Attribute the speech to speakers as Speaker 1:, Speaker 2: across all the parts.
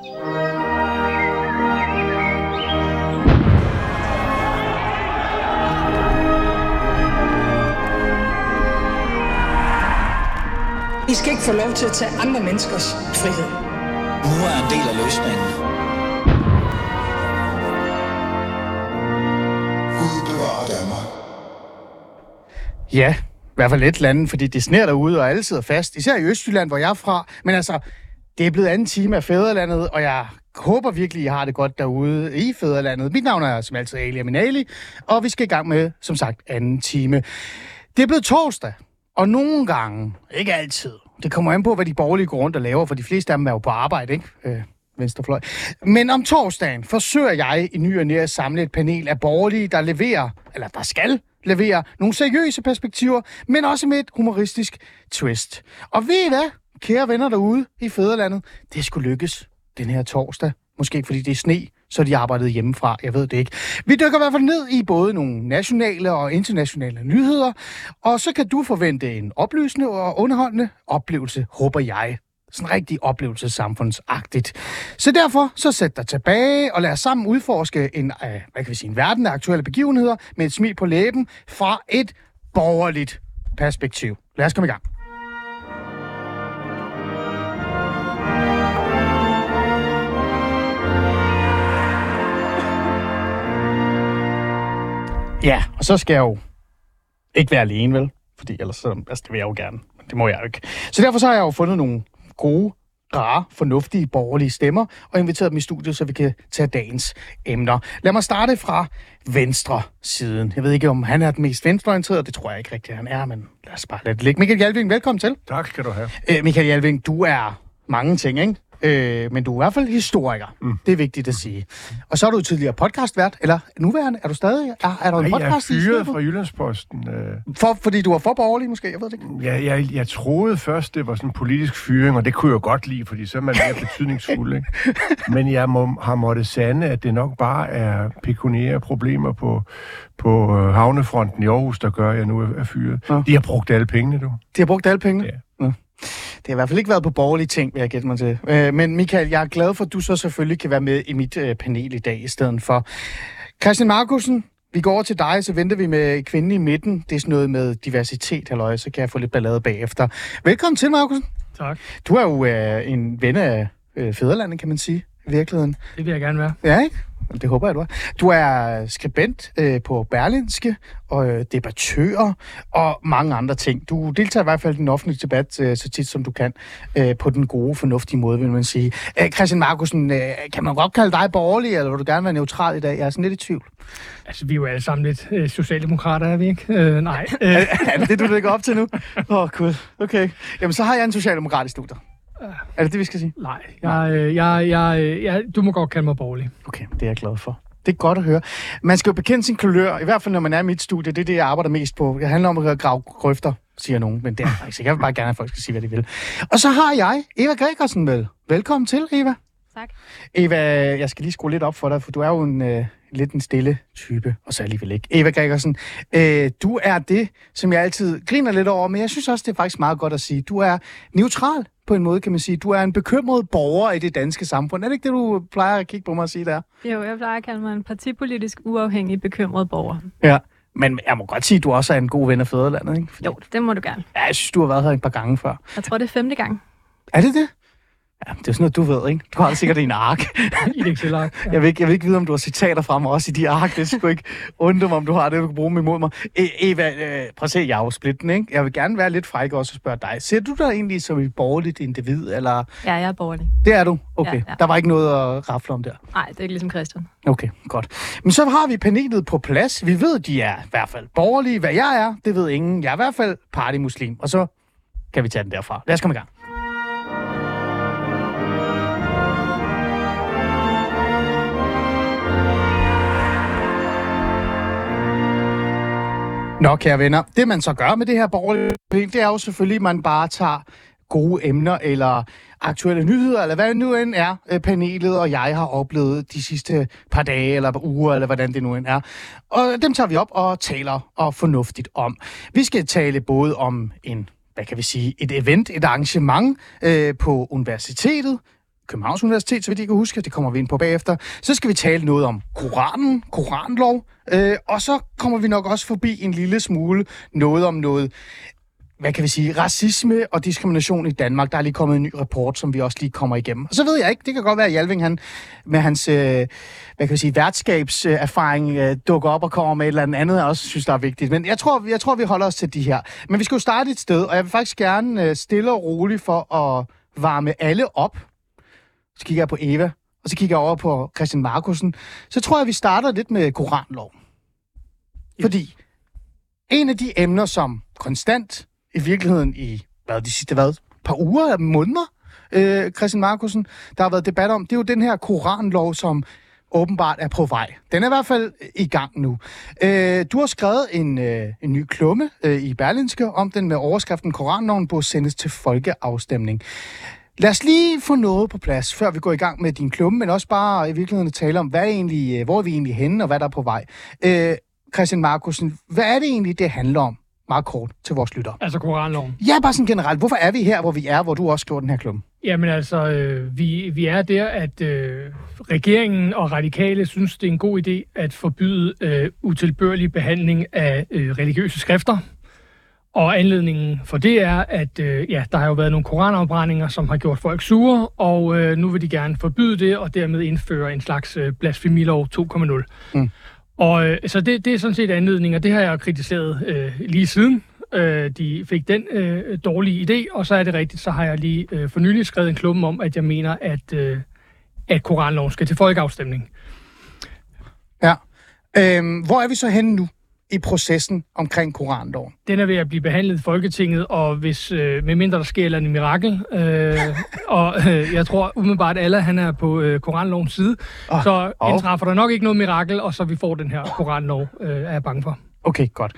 Speaker 1: I skal ikke få lov til at tage andre menneskers frihed.
Speaker 2: Nu er en del af løsningen.
Speaker 3: Gud bevarer Danmark.
Speaker 4: Ja, i hvert fald et land, fordi det sner derude, og alle sidder fast. Især i Østjylland, hvor jeg er fra. Men altså, det er blevet anden time af Fæderlandet, og jeg håber virkelig, I har det godt derude i Fæderlandet. Mit navn er som altid Ali Aminali, og vi skal i gang med, som sagt, anden time. Det er blevet torsdag, og nogle gange, ikke altid, det kommer an på, hvad de borgerlige går rundt og laver, for de fleste af dem er jo på arbejde, ikke? Øh, venstrefløj. Men om torsdagen forsøger jeg i ny og næ at samle et panel af borgerlige, der leverer, eller der skal levere nogle seriøse perspektiver, men også med et humoristisk twist. Og ved I hvad, kære venner derude i fædrelandet, det skulle lykkes den her torsdag. Måske fordi det er sne, så de arbejdede hjemmefra. Jeg ved det ikke. Vi dykker i hvert fald ned i både nogle nationale og internationale nyheder, og så kan du forvente en oplysende og underholdende oplevelse, håber jeg. Sådan en rigtig oplevelsessamfundsagtigt. Så derfor, så sæt dig tilbage og lad os sammen udforske en, øh, hvad kan vi sige, en verden af aktuelle begivenheder med et smil på læben fra et borgerligt perspektiv. Lad os komme i gang. Ja, og så skal jeg jo ikke være alene, vel? Fordi ellers, så, altså, det vil jeg jo gerne, men det må jeg jo ikke. Så derfor så har jeg jo fundet nogle gode, rare, fornuftige, borgerlige stemmer, og inviteret dem i studiet, så vi kan tage dagens emner. Lad mig starte fra venstre siden. Jeg ved ikke, om han er den mest venstreorienterede, det tror jeg ikke rigtigt, han er, men lad os bare lade det ligge. Michael Hjalving, velkommen til.
Speaker 5: Tak skal du have.
Speaker 4: Øh, Michael Hjalving, du er mange ting, ikke? Øh, men du er i hvert fald historiker. Mm. Det er vigtigt at sige. Og så er du tidligere podcastvært, eller nuværende, er du stadig? Er, er der en
Speaker 5: Ej, jeg er
Speaker 4: podcast?
Speaker 5: fyret fra Jyllandsposten. Øh,
Speaker 4: For, fordi du var for borgerlig, måske? Jeg ved det ikke.
Speaker 5: Jeg, jeg, jeg troede først, det var sådan en politisk fyring, og det kunne jeg godt lide, fordi så er man mere betydningsfuld. Ikke? Men jeg må, har måttet sande, at det nok bare er pekuniære problemer på, på øh, havnefronten i Aarhus, der gør, at jeg nu er, fyret.
Speaker 4: Nå.
Speaker 5: De har brugt alle pengene, du.
Speaker 4: De har brugt alle pengene?
Speaker 5: Ja.
Speaker 4: Nå. Det har i hvert fald ikke været på borgerlige ting, vil jeg gætte mig til. Øh, men Michael, jeg er glad for, at du så selvfølgelig kan være med i mit øh, panel i dag i stedet for. Christian Markusen, vi går over til dig, så venter vi med kvinden i midten. Det er sådan noget med diversitet, halløj, så kan jeg få lidt ballade bagefter. Velkommen til, Markusen.
Speaker 6: Tak.
Speaker 4: Du er jo øh, en ven af øh, Fæderlandet, kan man sige, i virkeligheden.
Speaker 6: Det vil jeg gerne være.
Speaker 4: Ja, ikke? Det håber jeg, du er. Du er skribent øh, på Berlinske, og øh, debattør og mange andre ting. Du deltager i hvert fald i den offentlige debat øh, så tit, som du kan, øh, på den gode, fornuftige måde, vil man sige. Øh, Christian Markusen, øh, kan man godt kalde dig borgerlig, eller vil du gerne være neutral i dag? Jeg er sådan lidt i tvivl.
Speaker 6: Altså, vi er jo alle sammen lidt øh, socialdemokrater, er vi ikke? Øh, nej. Øh,
Speaker 4: er det det, du lægger op til nu? Åh, oh, gud. Okay. Jamen, så har jeg en socialdemokrat i studiet. Er det det, vi skal sige?
Speaker 6: nej, jeg, øh, jeg, jeg, øh, jeg, du må godt kalde mig borgerlig.
Speaker 4: Okay, det er jeg glad for. Det er godt at høre. Man skal jo bekende sin kulør, i hvert fald når man er i mit studie. Det er det, jeg arbejder mest på. Det handler om at grave grøfter, siger nogen, men det er faktisk ikke. Jeg vil bare gerne, at folk skal sige, hvad de vil. Og så har jeg Eva Gregersen vel. Velkommen til, Eva.
Speaker 7: Tak.
Speaker 4: Eva, jeg skal lige skrue lidt op for dig, for du er jo en øh, lidt en stille type, og så alligevel ikke. Eva Gregersen, øh, du er det, som jeg altid griner lidt over, men jeg synes også, det er faktisk meget godt at sige. Du er neutral på en måde, kan man sige. Du er en bekymret borger i det danske samfund. Er det ikke det, du plejer at kigge på mig og sige der?
Speaker 7: Jo, jeg plejer at kalde mig en partipolitisk uafhængig bekymret borger.
Speaker 4: Ja. Men jeg må godt sige, at du også er en god ven af fædrelandet, ikke? Fordi,
Speaker 7: Jo, det må du gerne.
Speaker 4: Ja, jeg synes, du har været her et par gange før.
Speaker 7: Jeg tror, det er femte gang.
Speaker 4: Er det det? Ja, det er sådan noget, du ved, ikke? Du har sikkert en ark.
Speaker 6: I det Excelark. Ja.
Speaker 4: Jeg vil, ikke, jeg vil ikke vide, om du har citater fra mig også i de ark. Det skulle ikke undre mig, om du har det, du kan bruge dem imod mig. E- Eva, øh, prøv at se, jeg er jo splitten, ikke? Jeg vil gerne være lidt fræk også og spørge dig. Ser du dig egentlig som et borgerligt individ, eller...
Speaker 7: Ja, jeg er borgerlig.
Speaker 4: Det er du? Okay.
Speaker 7: Ja, ja.
Speaker 4: Der var ikke noget at rafle om der.
Speaker 7: Nej, det er ikke ligesom Christian.
Speaker 4: Okay, godt. Men så har vi panelet på plads. Vi ved, de er i hvert fald borgerlige. Hvad jeg er, det ved ingen. Jeg er i hvert fald partymuslim. Og så kan vi tage den derfra. Lad os komme i gang. Nå, kære venner, det man så gør med det her borgerlige det er jo selvfølgelig, at man bare tager gode emner eller aktuelle nyheder, eller hvad det nu end er, øh, panelet og jeg har oplevet de sidste par dage eller uger, eller hvordan det nu end er. Og dem tager vi op og taler og fornuftigt om. Vi skal tale både om en, hvad kan vi sige, et event, et arrangement øh, på universitetet, Københavns Universitet, så vidt jeg kan huske, det kommer vi ind på bagefter. Så skal vi tale noget om Koranen, Koranlov, øh, og så kommer vi nok også forbi en lille smule noget om noget hvad kan vi sige, racisme og diskrimination i Danmark. Der er lige kommet en ny rapport, som vi også lige kommer igennem. Og så ved jeg ikke, det kan godt være, at Hjalving han, med hans øh, hvad kan vi sige, værtskabserfaring øh, dukker op og kommer med et eller andet, jeg også synes, der er vigtigt. Men jeg tror, jeg tror, vi holder os til de her. Men vi skal jo starte et sted, og jeg vil faktisk gerne øh, stille og roligt for at varme alle op. Så kigger jeg på Eva, og så kigger jeg over på Christian Markusen. Så tror jeg, vi starter lidt med Koranlov. Fordi en af de emner, som konstant i virkeligheden i hvad, de sidste hvad, par uger, måneder, øh, Christian Markusen, der har været debat om, det er jo den her koranlov, som åbenbart er på vej. Den er i hvert fald i gang nu. Øh, du har skrevet en, øh, en ny klumme øh, i Berlinske om den med overskriften Koranloven på sendes til folkeafstemning. Lad os lige få noget på plads, før vi går i gang med din klumme, men også bare i virkeligheden tale om, hvad er egentlig, øh, hvor er vi egentlig henne, og hvad der er på vej. Øh, Christian Markusen, hvad er det egentlig, det handler om? Meget kort til vores lytter.
Speaker 6: Altså Koranloven.
Speaker 4: Ja, bare sådan generelt. Hvorfor er vi her, hvor vi er, hvor du også skriver den her klumme?
Speaker 6: Jamen altså, øh, vi, vi er der, at øh, regeringen og radikale synes, det er en god idé at forbyde øh, utilbørlig behandling af øh, religiøse skrifter. Og anledningen for det er, at øh, ja, der har jo været nogle koranafbrændinger, som har gjort folk sure, og øh, nu vil de gerne forbyde det, og dermed indføre en slags øh, blasfemilov 2.0. Mm. Og øh, så det, det er sådan set anledning, og det har jeg kritiseret øh, lige siden øh, de fik den øh, dårlige idé, og så er det rigtigt, så har jeg lige øh, for nylig skrevet en klubben om, at jeg mener, at, øh, at koranloven skal til folkeafstemning.
Speaker 4: Ja. Øhm, hvor er vi så henne nu? I processen omkring koranloven?
Speaker 6: Den er ved at blive behandlet i Folketinget, og hvis, øh, medmindre der sker en mirakel, øh, og øh, jeg tror umiddelbart, at alle han er på øh, koranlovens side, oh, så oh. indtræffer der nok ikke noget mirakel, og så vi får den her koranlov, øh, er jeg bange for.
Speaker 4: Okay, godt.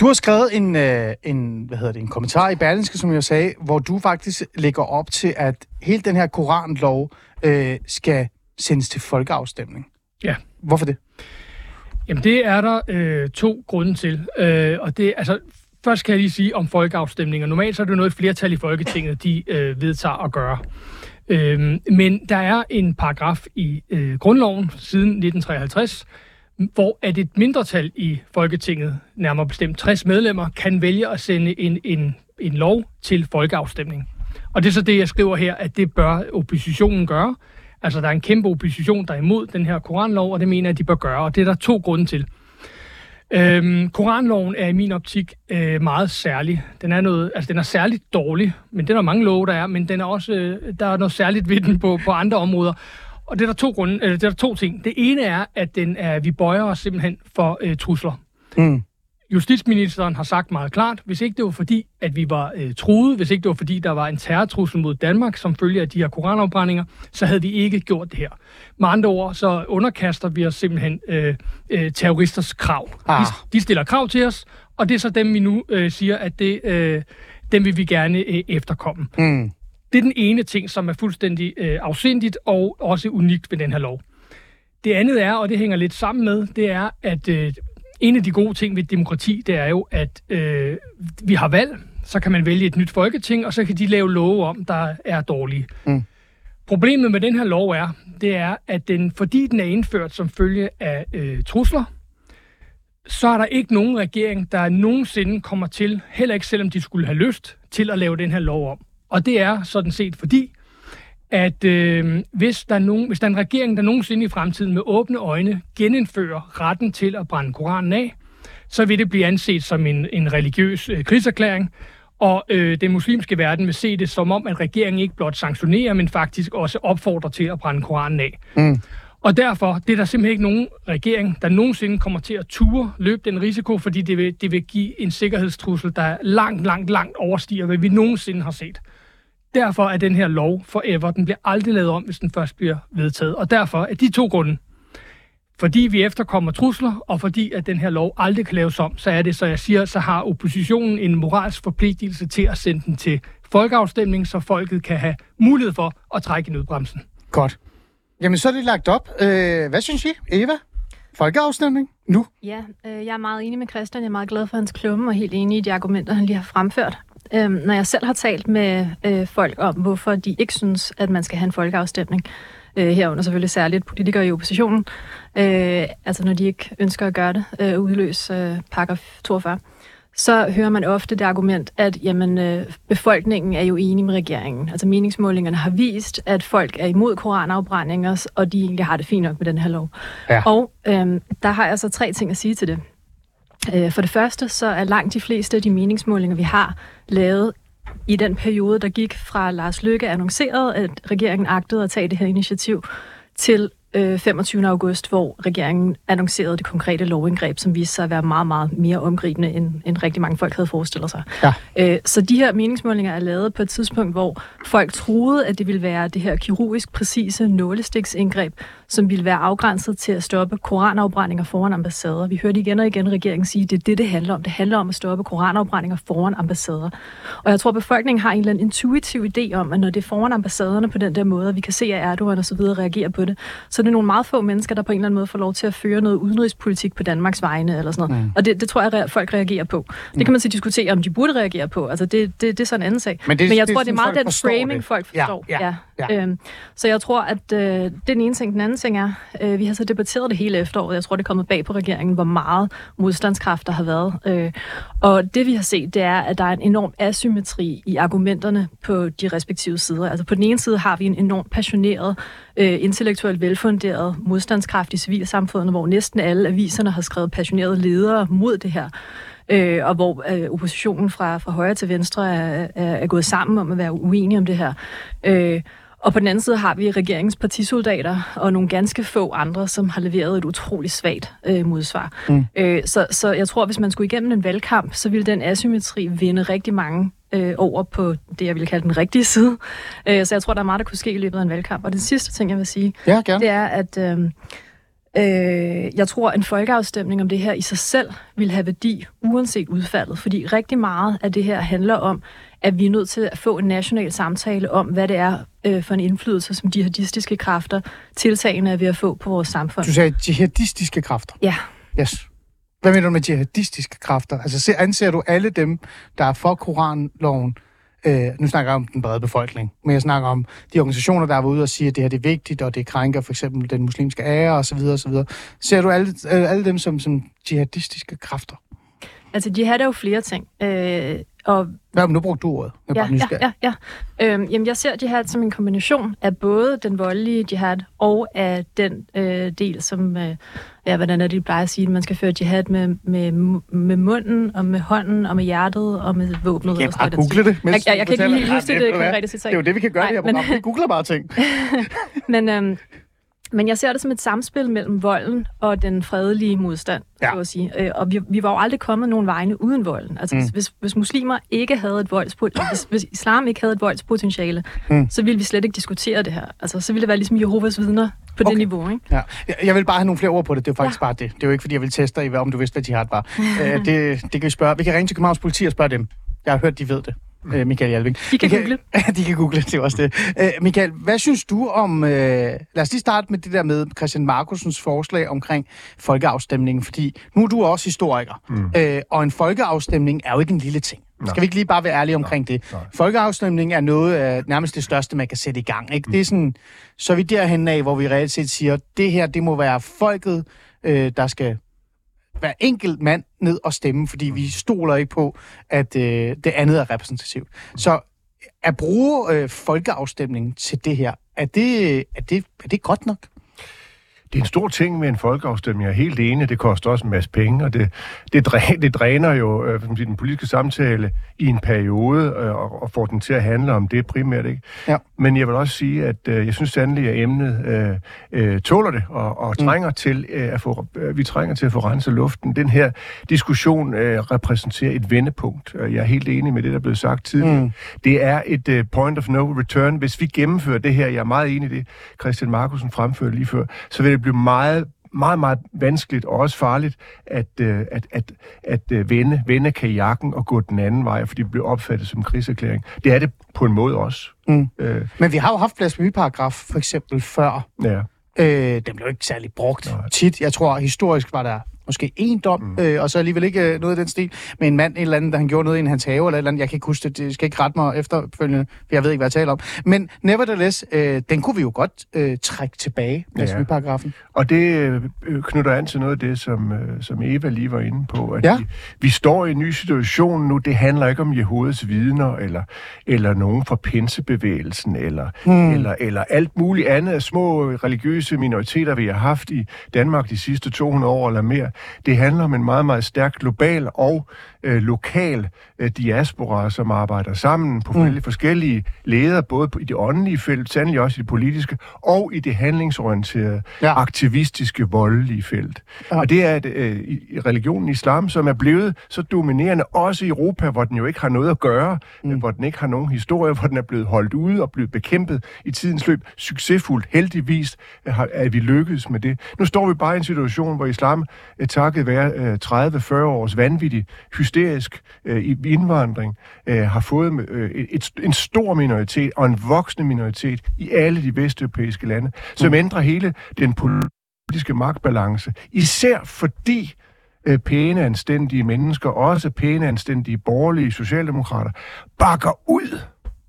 Speaker 4: Du har skrevet en, øh, en, hvad hedder det, en kommentar i Berlinske, som jeg sagde, hvor du faktisk lægger op til, at hele den her koranlov øh, skal sendes til folkeafstemning.
Speaker 6: Ja.
Speaker 4: Hvorfor det?
Speaker 6: Jamen, det er der øh, to grunde til. Øh, og det, altså, først kan jeg lige sige om folkeafstemninger. Normalt så er det noget, et flertal i Folketinget, de øh, vedtager at gøre. Øh, men der er en paragraf i øh, grundloven siden 1953, hvor at et mindretal i Folketinget, nærmere bestemt 60 medlemmer, kan vælge at sende en, en, en lov til folkeafstemning. Og det er så det, jeg skriver her, at det bør oppositionen gøre. Altså, der er en kæmpe opposition, der er imod den her koranlov, og det mener jeg, at de bør gøre, og det er der to grunde til. Øhm, koranloven er i min optik øh, meget særlig. Den er, noget, altså, den er særligt dårlig, men det er der mange love, der er, men den er også, øh, der er noget særligt ved den på, på andre områder. Og det er der to grunde, eller det er der to ting. Det ene er, at den er, vi bøjer os simpelthen for øh, trusler. Mm. Justitsministeren har sagt meget klart, hvis ikke det var fordi, at vi var øh, truet, hvis ikke det var fordi, der var en terrortrussel mod Danmark, som følge af de her koranafbrændinger, så havde vi ikke gjort det her. Med andre ord, så underkaster vi os simpelthen øh, øh, terroristers krav. Ah. De, de stiller krav til os, og det er så dem, vi nu øh, siger, at det, øh, dem vil vi gerne øh, efterkomme. Mm. Det er den ene ting, som er fuldstændig øh, afsindigt og også unikt ved den her lov. Det andet er, og det hænger lidt sammen med, det er, at øh, en af de gode ting ved demokrati, det er jo, at øh, vi har valg, så kan man vælge et nyt folketing, og så kan de lave love om, der er dårlige. Mm. Problemet med den her lov er, det er, at den, fordi den er indført som følge af øh, trusler, så er der ikke nogen regering, der nogensinde kommer til, heller ikke selvom de skulle have lyst, til at lave den her lov om. Og det er sådan set fordi, at øh, hvis, der er nogen, hvis der er en regering, der nogensinde i fremtiden med åbne øjne genindfører retten til at brænde Koranen af, så vil det blive anset som en, en religiøs øh, krigserklæring, og øh, den muslimske verden vil se det som om, at regeringen ikke blot sanktionerer, men faktisk også opfordrer til at brænde Koranen af. Mm. Og derfor det er der simpelthen ikke nogen regering, der nogensinde kommer til at ture løbe den risiko, fordi det vil, det vil give en sikkerhedstrussel, der langt, langt, langt overstiger, hvad vi nogensinde har set. Derfor er den her lov forever. Den bliver aldrig lavet om, hvis den først bliver vedtaget. Og derfor er de to grunde. Fordi vi efterkommer trusler, og fordi at den her lov aldrig kan laves om, så er det, så jeg siger, så har oppositionen en moralsk forpligtelse til at sende den til folkeafstemning, så folket kan have mulighed for at trække i nødbremsen.
Speaker 4: Godt. Jamen, så er det lagt op. Øh, hvad synes I, Eva? Folkeafstemning nu?
Speaker 7: Ja, øh, jeg er meget enig med Christian. Jeg er meget glad for hans klumme og helt enig i de argumenter, han lige har fremført. Øhm, når jeg selv har talt med øh, folk om, hvorfor de ikke synes, at man skal have en folkeafstemning, øh, herunder selvfølgelig særligt politikere i oppositionen, øh, altså når de ikke ønsker at gøre det, øh, udløse øh, paragraf 42, så hører man ofte det argument, at jamen, øh, befolkningen er jo enig med regeringen. Altså meningsmålingerne har vist, at folk er imod koranafbrændinger, og de egentlig har det fint nok med den her lov.
Speaker 4: Ja.
Speaker 7: Og øh, der har jeg så tre ting at sige til det. Øh, For det første, så er langt de fleste af de meningsmålinger, vi har lavet i den periode, der gik fra Lars Løkke annoncerede, at regeringen agtede at tage det her initiativ, til øh, 25. august, hvor regeringen annoncerede det konkrete lovindgreb, som viste sig at være meget, meget mere omgribende, end, end rigtig mange folk havde forestillet sig.
Speaker 4: Ja.
Speaker 7: Øh, så de her meningsmålinger er lavet på et tidspunkt, hvor folk troede, at det ville være det her kirurgisk præcise nålestiksindgreb, som ville være afgrænset til at stoppe koranafbrændinger foran ambassader. Vi hørte igen og igen regeringen sige, at det er det, det handler om. Det handler om at stoppe koranafbrændinger foran ambassader. Og jeg tror, befolkningen har en eller anden intuitiv idé om, at når det er foran ambassaderne på den der måde, og vi kan se, at Erdogan og så videre reagerer på det, så er det nogle meget få mennesker, der på en eller anden måde får lov til at føre noget udenrigspolitik på Danmarks vegne, eller sådan noget. Mm. Og det, det tror jeg, at folk reagerer på. Det kan man så diskutere, om de burde reagere på. Altså, det, det, det er sådan en anden sag.
Speaker 4: Men det-
Speaker 7: Men jeg
Speaker 4: det
Speaker 7: tror, det er meget den framing,
Speaker 4: det.
Speaker 7: folk
Speaker 4: Ja,
Speaker 7: forstår.
Speaker 4: ja, ja.
Speaker 7: Øhm, så jeg tror, at øh, det er den ene ting. Den anden ting er, øh, vi har så debatteret det hele efteråret. Jeg tror, det er kommet bag på regeringen, hvor meget modstandskraft der har været. Øh, og det vi har set, det er, at der er en enorm asymmetri i argumenterne på de respektive sider. Altså på den ene side har vi en enormt passioneret, øh, intellektuelt velfunderet modstandskraft i civilsamfundet, hvor næsten alle aviserne har skrevet passionerede ledere mod det her. Øh, og hvor øh, oppositionen fra, fra højre til venstre er, er, er gået sammen om at være uenige om det her. Øh, og på den anden side har vi regeringens partisoldater og nogle ganske få andre, som har leveret et utroligt svagt øh, modsvar. Mm. Øh, så, så jeg tror, hvis man skulle igennem en valgkamp, så ville den asymmetri vinde rigtig mange øh, over på det, jeg ville kalde den rigtige side. Øh, så jeg tror, der er meget, der kunne ske i løbet af en valgkamp. Og den sidste ting, jeg vil sige,
Speaker 4: Ja, gerne.
Speaker 7: det er, at øh, øh, jeg tror, en folkeafstemning om det her i sig selv vil have værdi, uanset udfaldet. Fordi rigtig meget af det her handler om, at vi er nødt til at få en national samtale om, hvad det er øh, for en indflydelse, som jihadistiske kræfter tiltagende er ved at få på vores samfund.
Speaker 4: Du sagde jihadistiske kræfter.
Speaker 7: Ja,
Speaker 4: Yes. Hvad mener du med jihadistiske kræfter? Altså se, anser du alle dem, der er for Koranloven, øh, nu snakker jeg om den brede befolkning, men jeg snakker om de organisationer, der er ude og sige, at det her det er vigtigt, og det krænker for eksempel den muslimske ære osv. osv. Ser du alle, øh, alle dem som, som jihadistiske kræfter?
Speaker 7: altså jihad er jo flere ting. Øh, og
Speaker 4: Hvad nu brugte du ordet? Jeg
Speaker 7: Ja, ja,
Speaker 4: nysgerrig.
Speaker 7: ja, ja. Øhm, jamen, jeg ser jihad som en kombination af både den voldelige jihad og af den øh, del, som, øh, ja, hvordan er det, de plejer at sige, man skal føre jihad med, med, med munden, og med hånden, og med hjertet, og med våbnet.
Speaker 4: Jeg
Speaker 7: og
Speaker 4: kan bare google det.
Speaker 7: Jeg, jeg, jeg kan ikke lige huske det, det konkrete citat.
Speaker 4: Det er jo det, vi kan gøre
Speaker 7: Nej,
Speaker 4: det her
Speaker 7: men-
Speaker 4: program. Vi googler bare ting.
Speaker 7: Men, øhm, men jeg ser det som et samspil mellem volden og den fredelige modstand,
Speaker 4: Ja.
Speaker 7: så at sige. Øh, og vi, vi var jo aldrig kommet nogen vegne uden volden. Altså, mm. hvis, hvis muslimer ikke havde et voldspotentiale, hvis, hvis islam ikke havde et voldspotentiale, mm. så ville vi slet ikke diskutere det her. Altså, så ville det være ligesom Jehovas vidner på okay. Det niveau, ikke?
Speaker 4: Ja. Jeg- Jeg vil bare have nogle flere ord på det. Det er jo faktisk
Speaker 7: Ja.
Speaker 4: bare det. Det er jo ikke, fordi jeg vil teste dig i, om du vidste, hvad jihad var. Øh, det, det kan vi spørge. Vi kan ringe til Københavns politi og spørge dem. Jeg har hørt, de ved det. Øh, Michael Hjalving.
Speaker 7: De kan
Speaker 4: Michael-
Speaker 7: google.
Speaker 4: de kan google, det er også det. Øh, Michael, hvad synes du om... Øh, lad os lige starte med det der med Christian Markusens forslag omkring folkeafstemningen, fordi nu er du også historiker, mm. øh, og en folkeafstemning er jo ikke en lille ting. Skal vi ikke lige bare være ærlige omkring det?
Speaker 5: nej.
Speaker 4: Folkeafstemning er noget af nærmest det største, man kan sætte i gang. Ikke? Det er sådan, så er vi derhen af, hvor vi reelt set siger, det her, det må være folket, øh, der skal hver enkelt mand ned og stemme, fordi vi stoler ikke på, at øh, det andet er repræsentativt. Så at bruge øh, folkeafstemningen til det her, er det, er, det, er det godt nok?
Speaker 5: Det er en stor ting med en folkeafstemning. Jeg er helt enig. Det koster også en masse penge, og det, det, dræ, det dræner jo øh, den politiske samtale i en periode, øh, og, og får den til at handle om det primært. Ikke?
Speaker 4: Ja.
Speaker 5: Men jeg vil også sige, at øh, jeg synes sandelig, at emnet øh, øh, tåler det, og, og trænger til, øh, at få, øh, vi trænger til at få renset luften. Den her diskussion øh, repræsenterer et vendepunkt. Jeg er helt enig med det, der er blevet sagt tidligere. Mm. Det er et øh, point of no return. Hvis vi gennemfører det her, jeg er meget enig i det, Christian Markusen fremførte lige før, så vil det blive meget meget, meget vanskeligt og også farligt at, øh, at, at, at øh, vende, vende kajakken og gå den anden vej, fordi det bliver opfattet som krigserklæring. Det er det på en måde også.
Speaker 4: Mm.
Speaker 5: Øh,
Speaker 4: Men vi har jo haft blasfemiparagraf for eksempel før.
Speaker 5: ja.
Speaker 4: Øh, den blev ikke særlig brugt
Speaker 5: Nej.
Speaker 4: tit. Jeg tror, historisk var der måske en dom, mm. øh, og så alligevel ikke øh, noget af den stil, med en mand, en eller anden, der han gjorde noget i hans have, eller et eller andet. Jeg kan ikke huske det, det skal ikke rette mig efterfølgende, for jeg ved ikke, hvad jeg taler om. Men nevertheless, øh, den kunne vi jo godt øh, trække tilbage, blasfemiparagrafen.
Speaker 5: Og det øh, knytter an til noget af det, som, øh, som Eva lige var inde på. At
Speaker 4: Ja.
Speaker 5: vi, vi står i en ny situation nu. Det handler ikke om Jehovas vidner, eller, eller nogen fra pinsebevægelsen, eller, hmm. eller, eller alt muligt andet af små religiøse minoriteter, vi har haft i Danmark de sidste 200 år eller mere. Det handler om en meget, meget stærk global og øh, lokal øh, diaspora, som arbejder sammen på mm. forskellige ledere, både på, i det åndelige felt, sandelig også i det politiske, og i det handlingsorienterede,
Speaker 4: Ja.
Speaker 5: aktivistiske, voldelige felt.
Speaker 4: Ja.
Speaker 5: Og det er et, øh, i religionen islam, som er blevet så dominerende, også i Europa, hvor den jo ikke har noget at gøre, mm. hvor den ikke har nogen historie, hvor den er blevet holdt ude og blevet bekæmpet i tidens løb. Succesfuldt, heldigvis, øh, har- er vi lykkedes med det. Nu står vi bare i en situation, hvor islam, øh, takket være øh, 30-40 års vanvittig, hysterisk øh, indvandring, øh, har fået øh, et, en stor minoritet og en voksende minoritet i alle de vesteuropæiske lande, som ændrer hele den politiske magtbalance. Især fordi øh, pæne, anstændige mennesker, også pæne, anstændige borgerlige socialdemokrater, bakker ud,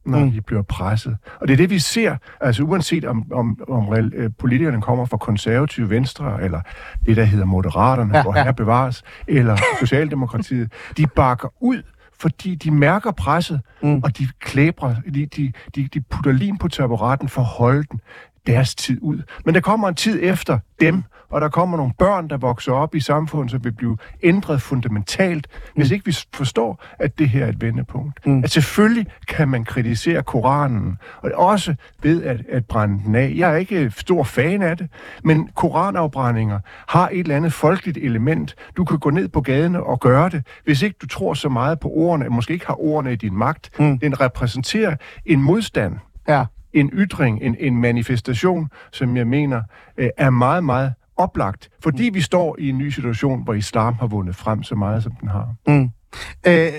Speaker 5: når
Speaker 4: Mm.
Speaker 5: de bliver presset. Og det er det, vi ser, altså uanset om, om, om real- øh, politikerne kommer fra konservative venstre, eller det, der hedder moderaterne,
Speaker 4: Ja,
Speaker 5: hvor
Speaker 4: ja.
Speaker 5: her bevares, eller Socialdemokratiet, de bakker ud, fordi de mærker presset,
Speaker 4: Mm.
Speaker 5: og de klæbrer, de, de, de, de putter lim på taburetten for at holde den deres tid ud. Men der kommer en tid efter dem, og der kommer nogle børn, der vokser op i samfundet, som vil blive ændret fundamentalt, hvis ikke vi forstår, at det her er et vendepunkt.
Speaker 4: Mm.
Speaker 5: Mm. At selvfølgelig kan man kritisere Koranen, og også ved at, at brænde den af. Jeg er ikke stor fan af det, men koranafbrændinger har et eller andet folkeligt element. Du kan gå ned på gaden og gøre det, hvis ikke du tror så meget på ordene, måske ikke har ordene i din magt.
Speaker 4: Mm.
Speaker 5: Mm. Den repræsenterer en modstand
Speaker 4: Ja.
Speaker 5: en ytring, en, en manifestation, som jeg mener øh, er meget, meget oplagt, fordi vi står i en ny situation, hvor islam har vundet frem så meget, som den har.
Speaker 4: Mm. Øh,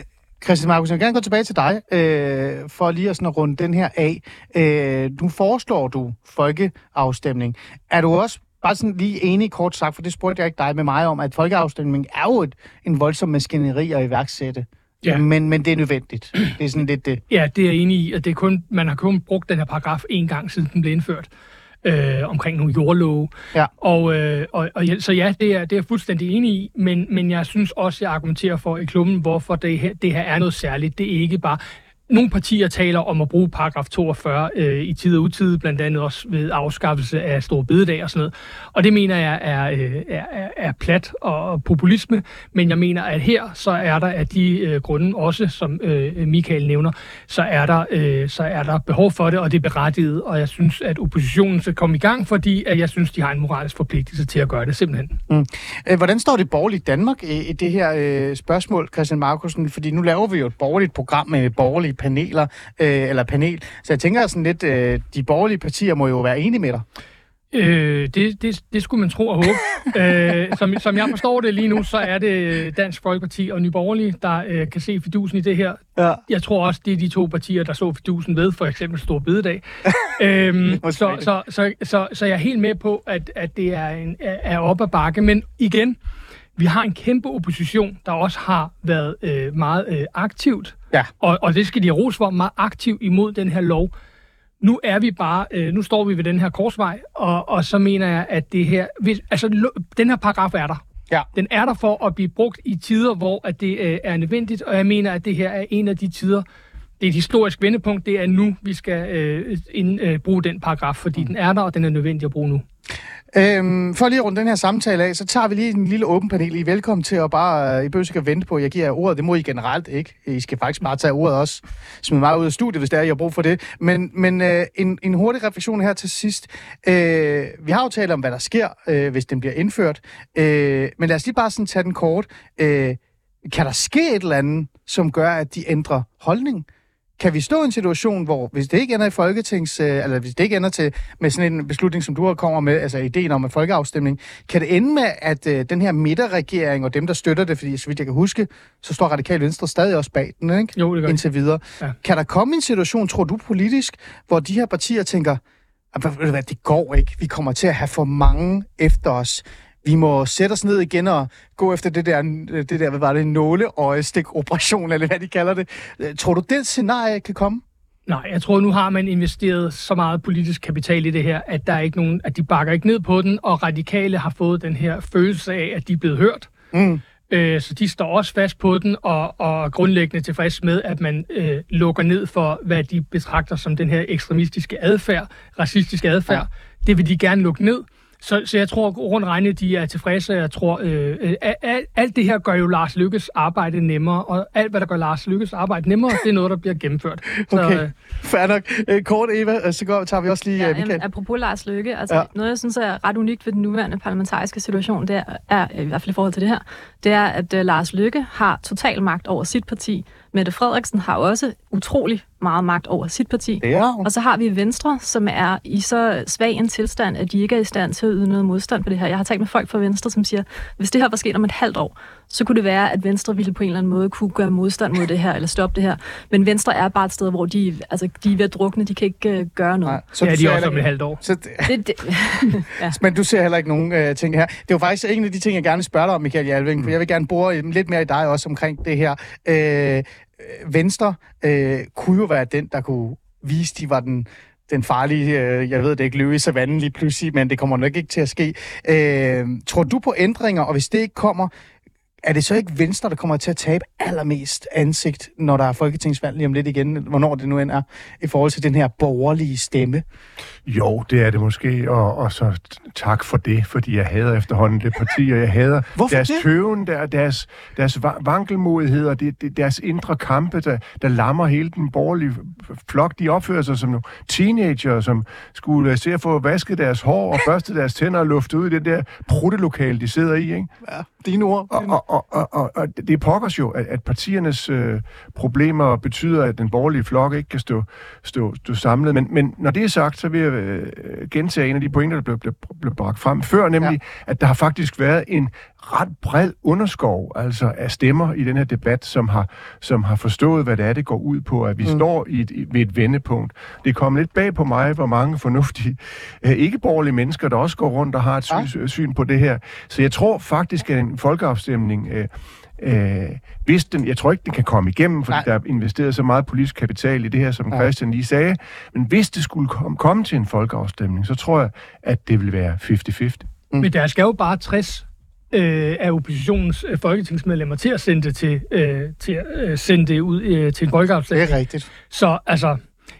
Speaker 4: Christian Markus, jeg vil gerne gå tilbage til dig, øh, for lige at, sådan at runde den her af. Øh, nu foreslår du folkeafstemning. Er du også bare sådan lige enig kort sagt, for det spurgte jeg ikke dig med mig om, at folkeafstemning er jo et, en voldsom maskineri at iværksætte.
Speaker 6: Ja.
Speaker 4: Men, men det er nødvendigt. Det er sådan lidt det.
Speaker 6: Ja, det er jeg enig i, at det er kun, man har kun brugt den her paragraf en gang, siden den blev indført, øh, omkring nogle jordlove.
Speaker 4: Ja.
Speaker 6: Og, øh, og, og så ja, det er, det er jeg fuldstændig enig i, men, men jeg synes også, jeg argumenterer for i klubben, hvorfor det her, det her er noget særligt. Det er ikke bare... Nogle partier taler om at bruge paragraf 42 øh, i tid og utid, blandt andet også ved afskaffelse af store bededag og sådan noget. Og det mener jeg er, øh, er, er, er plat og populisme, men jeg mener, at her så er der af de øh, grunde også, som øh, Michael nævner, så er, der, øh, så er der behov for det, og det er berettiget, og jeg synes, at oppositionen skal komme i gang, fordi at jeg synes, de har en moralsk forpligtelse til at gøre det simpelthen. Mm.
Speaker 4: Øh, hvordan står det borgerligt Danmark i, i det her øh, spørgsmål, Christian Markusen? Fordi nu laver vi jo et borgerligt program med borgerlige paneler, øh, eller panel. Så jeg tænker sådan lidt, øh, de borgerlige partier må jo være enige med dig.
Speaker 6: Øh, det, det, det skulle man tro og håbe. øh, som, som jeg forstår det lige nu, så er det Dansk Folkeparti og Nye Borgerlige, der øh, kan se fidusen i det her.
Speaker 4: Ja.
Speaker 6: Jeg tror også, det er de to partier, der så fidusen ved, for eksempel Stor Bededag. øhm, så, så, så, så, så jeg er helt med på, at, at det er, en, er op ad bakke. Men igen, vi har en kæmpe opposition, der også har været øh, meget øh, aktivt,
Speaker 4: Ja.
Speaker 6: og, og det skal de have ros for, meget aktiv imod den her lov. Nu er vi bare, øh, nu står vi ved den her korsvej, og, og så mener jeg, at det her, hvis, altså den her paragraf er der.
Speaker 4: Ja.
Speaker 6: Den er der for at blive brugt i tider, hvor at det øh, er nødvendigt, og jeg mener, at det her er en af de tider, det er et historisk vendepunkt, det er nu, vi skal øh, ind, øh, bruge den paragraf, fordi mm. den er der, og den er nødvendig at bruge nu.
Speaker 4: Øhm, for lige at runde den her samtale af, så tager vi lige en lille åben panel. I er velkommen til at bare, øh, I behøver ikke at vente på, at jeg giver jer ordet. Det må I generelt ikke. I skal faktisk bare tage ordet også. Smid mig ud af studiet, hvis der er, I har brug for det. Men, men øh, en, en hurtig refleksion her til sidst. Øh, vi har jo talt om, hvad der sker, øh, hvis den bliver indført. Øh, men lad os lige bare sådan tage den kort. Øh, kan der ske et eller andet, som gør, at de ændrer holdning? Kan vi stå i en situation, hvor hvis det ikke ender i Folketings, øh, eller hvis det ikke ender til med sådan en beslutning, som du har kommer med, altså ideen om en folkeafstemning, kan det ende med, at øh, den her midterregering og dem, der støtter det, fordi så vidt jeg kan huske, så står Radikal Venstre stadig også bag den, ikke?
Speaker 6: Jo, det gør
Speaker 4: Indtil videre.
Speaker 6: Ja.
Speaker 4: Kan der komme en situation, tror du politisk, hvor de her partier tænker, "Ah, ved du hvad, det går ikke, vi kommer til at have for mange efter os. Vi må sætte os ned igen og gå efter det der, det der hvad var det, nåleøjestik-operation, eller hvad de kalder det. Øh, Tror du, det scenarie kan komme?
Speaker 6: Nej, jeg tror, nu har man investeret så meget politisk kapital i det her, at der er ikke nogen, at de bakker ikke ned på den, og radikale har fået den her følelse af, at de er blevet hørt.
Speaker 4: Mm.
Speaker 6: Øh, så de står også fast på den, og, og grundlæggende tilfreds med, at man øh, lukker ned for, hvad de betragter som den her ekstremistiske adfærd, racistiske adfærd. Ja. Det vil de gerne lukke ned. Så, så jeg tror, rundt regnet, de er tilfredse. Jeg tror, øh, øh, alt, alt det her gør jo Lars Lykkes arbejde nemmere, og alt, hvad der gør Lars Lykkes arbejde nemmere, det er noget, der bliver gennemført. Så,
Speaker 4: Okay,
Speaker 6: øh,
Speaker 4: fair nok. Øh, Kort, Eva, øh, så går, tager vi også lige
Speaker 7: Ja, jamen,
Speaker 4: Michael.
Speaker 7: apropos Lars Løkke, altså
Speaker 4: ja.
Speaker 7: noget, jeg synes er ret unikt ved den nuværende parlamentariske situation, det er, er, i hvert fald i forhold til det her, det er, at uh, Lars Løkke har total magt over sit parti. Mette Frederiksen har også utrolig meget magt over sit parti.
Speaker 4: Det er hun.
Speaker 7: Og så har vi Venstre, som er i så svag en tilstand, at de ikke er i stand til at yde noget modstand på det her. Jeg har talt med folk fra Venstre, som siger, hvis det her var sket om et halvt år, så kunne det være, at Venstre ville på en eller anden måde kunne gøre modstand mod det her, eller stoppe det her. Men Venstre er bare et sted, hvor de, altså, de er ved at drukne, de kan ikke uh, gøre noget.
Speaker 4: Nej,
Speaker 6: så
Speaker 4: du
Speaker 6: ja, de
Speaker 4: ser
Speaker 6: også om et halvt år.
Speaker 4: Så, det-
Speaker 7: Det, det,
Speaker 4: Men du ser heller ikke nogen øh, ting her. Det var faktisk en af de ting, jeg gerne vil spørge dig om, Michael Jalving, for jeg vil gerne bore lidt mere i dig også omkring det her. Øh, Venstre øh, kunne jo være den, der kunne vise, de var den den farlige, øh, jeg ved det ikke, løve i savannen lige pludselig, men det kommer nok ikke til at ske. Øh, tror du på ændringer, og hvis det ikke kommer, er det så ikke Venstre, der kommer til at tabe allermest ansigt, når der er folketingsvalg lige om lidt igen, hvornår det nu end er, i forhold til den her borgerlige stemme?
Speaker 5: Jo, det er det måske, og, og så tak for det, fordi jeg hader efterhånden det parti, og jeg hader
Speaker 4: Hvorfor
Speaker 5: deres
Speaker 4: det?
Speaker 5: tøven, der, deres, deres va- vankelmodighed, og det, det, deres indre kampe, der, der lammer hele den borgerlige flok. De opfører sig som nogle teenager, som skulle øh, se at få vasket deres hår og børstet deres tænder og luftet ud i det der pruttelokale, de sidder i, ikke?
Speaker 4: Ja, dine ord.
Speaker 5: Og, og, og, og, og, og det pokkers jo, at, at partiernes øh, problemer betyder, at den borgerlige flok ikke kan stå, stå, stå samlet. Men, men når det er sagt, så vil jeg øh, gentage en af de pointer, der blev, blev, blev bragt frem før, nemlig, ja. at der har faktisk været en ret bred underskov altså af stemmer i den her debat, som har, som har forstået, hvad det er, det går ud på, at vi mm. står i et, ved et vendepunkt. Det kommet lidt bag på mig, hvor mange fornuftige, øh, ikke-borgerlige mennesker, der også går rundt og har et
Speaker 4: Ja.
Speaker 5: syn, syn på det her. Så jeg tror faktisk, at en folkeafstemning... Øh, Øh, hvis den, jeg tror ikke, den kan komme igennem, fordi
Speaker 4: Nej.
Speaker 5: Nej. der er investeret så meget politisk kapital i det her, som
Speaker 4: ja.
Speaker 5: Christian lige sagde. Men hvis det skulle komme, komme til en folkeafstemning, så tror jeg, at det vil være 50-50.
Speaker 6: Men der skal jo bare 60 øh, af oppositionens øh, folketingsmedlemmer til at sende det, til, øh, til at øh, sende det ud øh, til en
Speaker 4: Det
Speaker 6: folkeafstemning.
Speaker 4: er rigtigt.
Speaker 6: Så altså,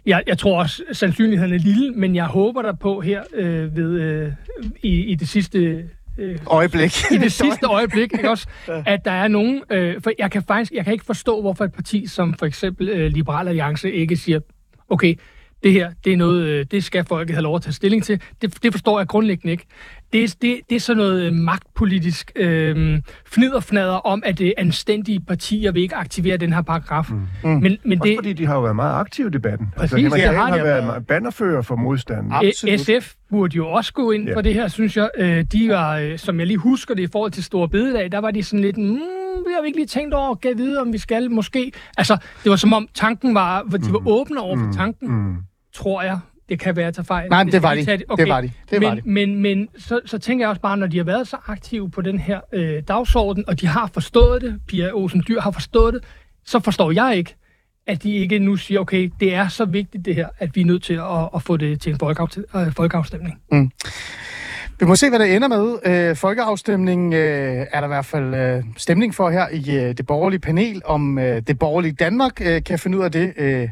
Speaker 6: jeg, jeg tror også, sandsynligheden er lille, men jeg håber der på her øh, ved, øh, i, i det sidste... Øh,
Speaker 4: Øjeblik.
Speaker 6: i det sidste øjeblik, ikke også, at der er nogen, øh, for jeg kan faktisk, jeg kan ikke forstå, hvorfor et parti som for eksempel øh, Liberal Alliance ikke siger, okay, det her, det er noget, øh, det skal folket have lov at tage stilling til. Det, det forstår jeg grundlæggende ikke. Det, er- det, det er sådan noget øh, magtpolitisk øh, fniderfnader om, at det anstændige partier vil ikke aktivere den her paragraf. Mm. Men, men
Speaker 5: Også
Speaker 6: det,
Speaker 5: fordi de har jo været meget aktive i debatten.
Speaker 6: Præcis,
Speaker 5: Henrik
Speaker 6: det
Speaker 5: Dahl
Speaker 6: har
Speaker 5: har været meget bannerfører for modstanden.
Speaker 4: Absolut.
Speaker 6: Øh, SF burde jo også gå ind
Speaker 5: Ja.
Speaker 6: for det her, synes jeg. Øh, De var, øh, som jeg lige husker det i forhold til Store Bededag, der var de sådan lidt, mm, vi har ikke lige tænkt over, gav vide, om vi skal måske. Altså, det var som om tanken var, de var åbne over for tanken,
Speaker 5: Mm.
Speaker 6: tror jeg. Det kan være at tage fejl.
Speaker 4: Nej, men det var de.
Speaker 6: tage
Speaker 4: Det var de. Det
Speaker 6: men,
Speaker 4: var de.
Speaker 6: Men, men så, så tænker jeg også bare, når de har været så aktive på den her øh, dagsorden, og de har forstået det, Pia Olsen Dyr har forstået det, så forstår jeg ikke, at de ikke nu siger, okay, det er så vigtigt det her, at vi er nødt til at, at få det til en øh, folkeafstemning.
Speaker 4: Vi må se, hvad det ender med. Øh, folkeafstemning øh, er der i hvert fald øh, stemning for her i øh, det borgerlige panel, om øh, det borgerlige Danmark øh, kan finde ud af det. Øh,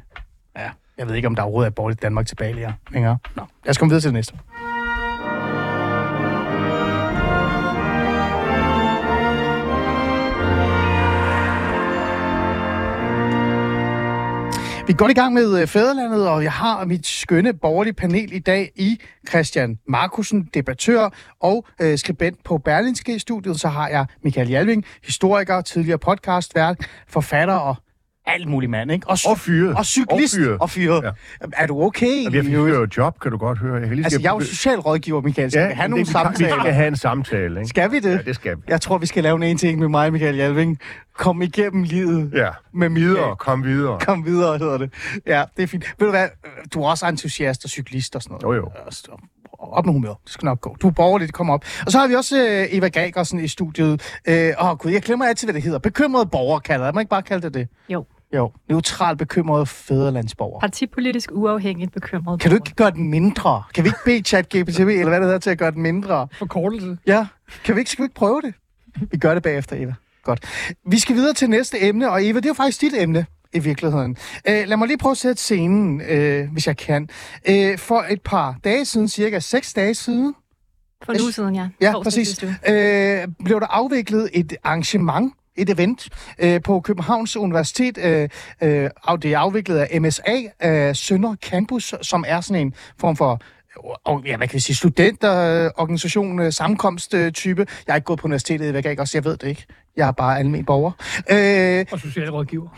Speaker 4: jeg ved ikke, om der overhovedet er et borgerligt Danmark tilbage længere. Nå, lad os komme videre til det næste. Vi går i gang med øh, Fæderlandet, og jeg har mit skønne borgerlige panel i dag i Christian Markusen, debattør og øh, skribent på Berlinske studiet. Så har jeg Michael Jalving, historiker, tidligere podcastvært, forfatter og alt muligt mand, ikke? cy-
Speaker 5: Og fyret.
Speaker 4: Og cyklist.
Speaker 5: Og fyret.
Speaker 4: Og fyret. Ja. Er du okay?
Speaker 5: Og jeg fik jo job, kan du godt høre. Jeg kan lige
Speaker 4: Altså, jeg er jo socialrådgiver, Michael. Skal ja, vi have nogle
Speaker 5: det, vi Vi
Speaker 4: samtaler?
Speaker 5: skal have en samtale, ikke?
Speaker 4: Skal vi det?
Speaker 5: Ja, det skal vi.
Speaker 4: Jeg tror, vi skal lave en en ting med mig, Michael Jalving. Kom igennem livet.
Speaker 5: Ja,
Speaker 4: Med
Speaker 5: videre, kom videre.
Speaker 4: Kom videre, hedder det. Ja, det er fint. Ved du hvad? Du er også entusiast og cyklist og sådan noget.
Speaker 5: Jo, jo.
Speaker 4: Op med humør. Det skal nok gå. Du er borgerlig, det kommer op. Og så har vi også øh, Eva Gregersen i studiet. Øh, åh gud, jeg glemmer altid, hvad det hedder. Bekymrede borger kalder jeg. Må jeg ikke bare kalde det det?
Speaker 7: Jo.
Speaker 4: Jo, neutral bekymrede fædrelandsborger.
Speaker 7: Partipolitisk uafhængigt bekymret.
Speaker 4: Kan du ikke gøre den mindre? Kan vi ikke bede ChatGPT, eller hvad det hedder, til at gøre den mindre?
Speaker 6: Forkortelse.
Speaker 4: Ja, kan vi ikke, skal vi ikke prøve det? Vi gør det bagefter, Eva. Godt. Vi skal videre til næste emne, og Eva, det er jo faktisk dit emne i virkeligheden. Øh, lad mig lige prøve at sætte scenen, øh, hvis jeg kan. Øh, for et par dage siden, cirka seks dage siden,
Speaker 7: For en uge siden, ja.
Speaker 4: Ja,
Speaker 7: Torsdag
Speaker 4: præcis. Øh, blev der afviklet et arrangement, et event, øh, på Københavns Universitet. Øh, øh, af- det er afviklet af MSA, øh, Sønder Campus, som er sådan en form for og, ja, hvad kan vi sige, studenterorganisation, øh, sammenkomst-type. Jeg har ikke gået på universitetet, jeg, ikke også, jeg ved det ikke. Jeg er bare almindelig borger. Øh,
Speaker 6: Og socialrådgiver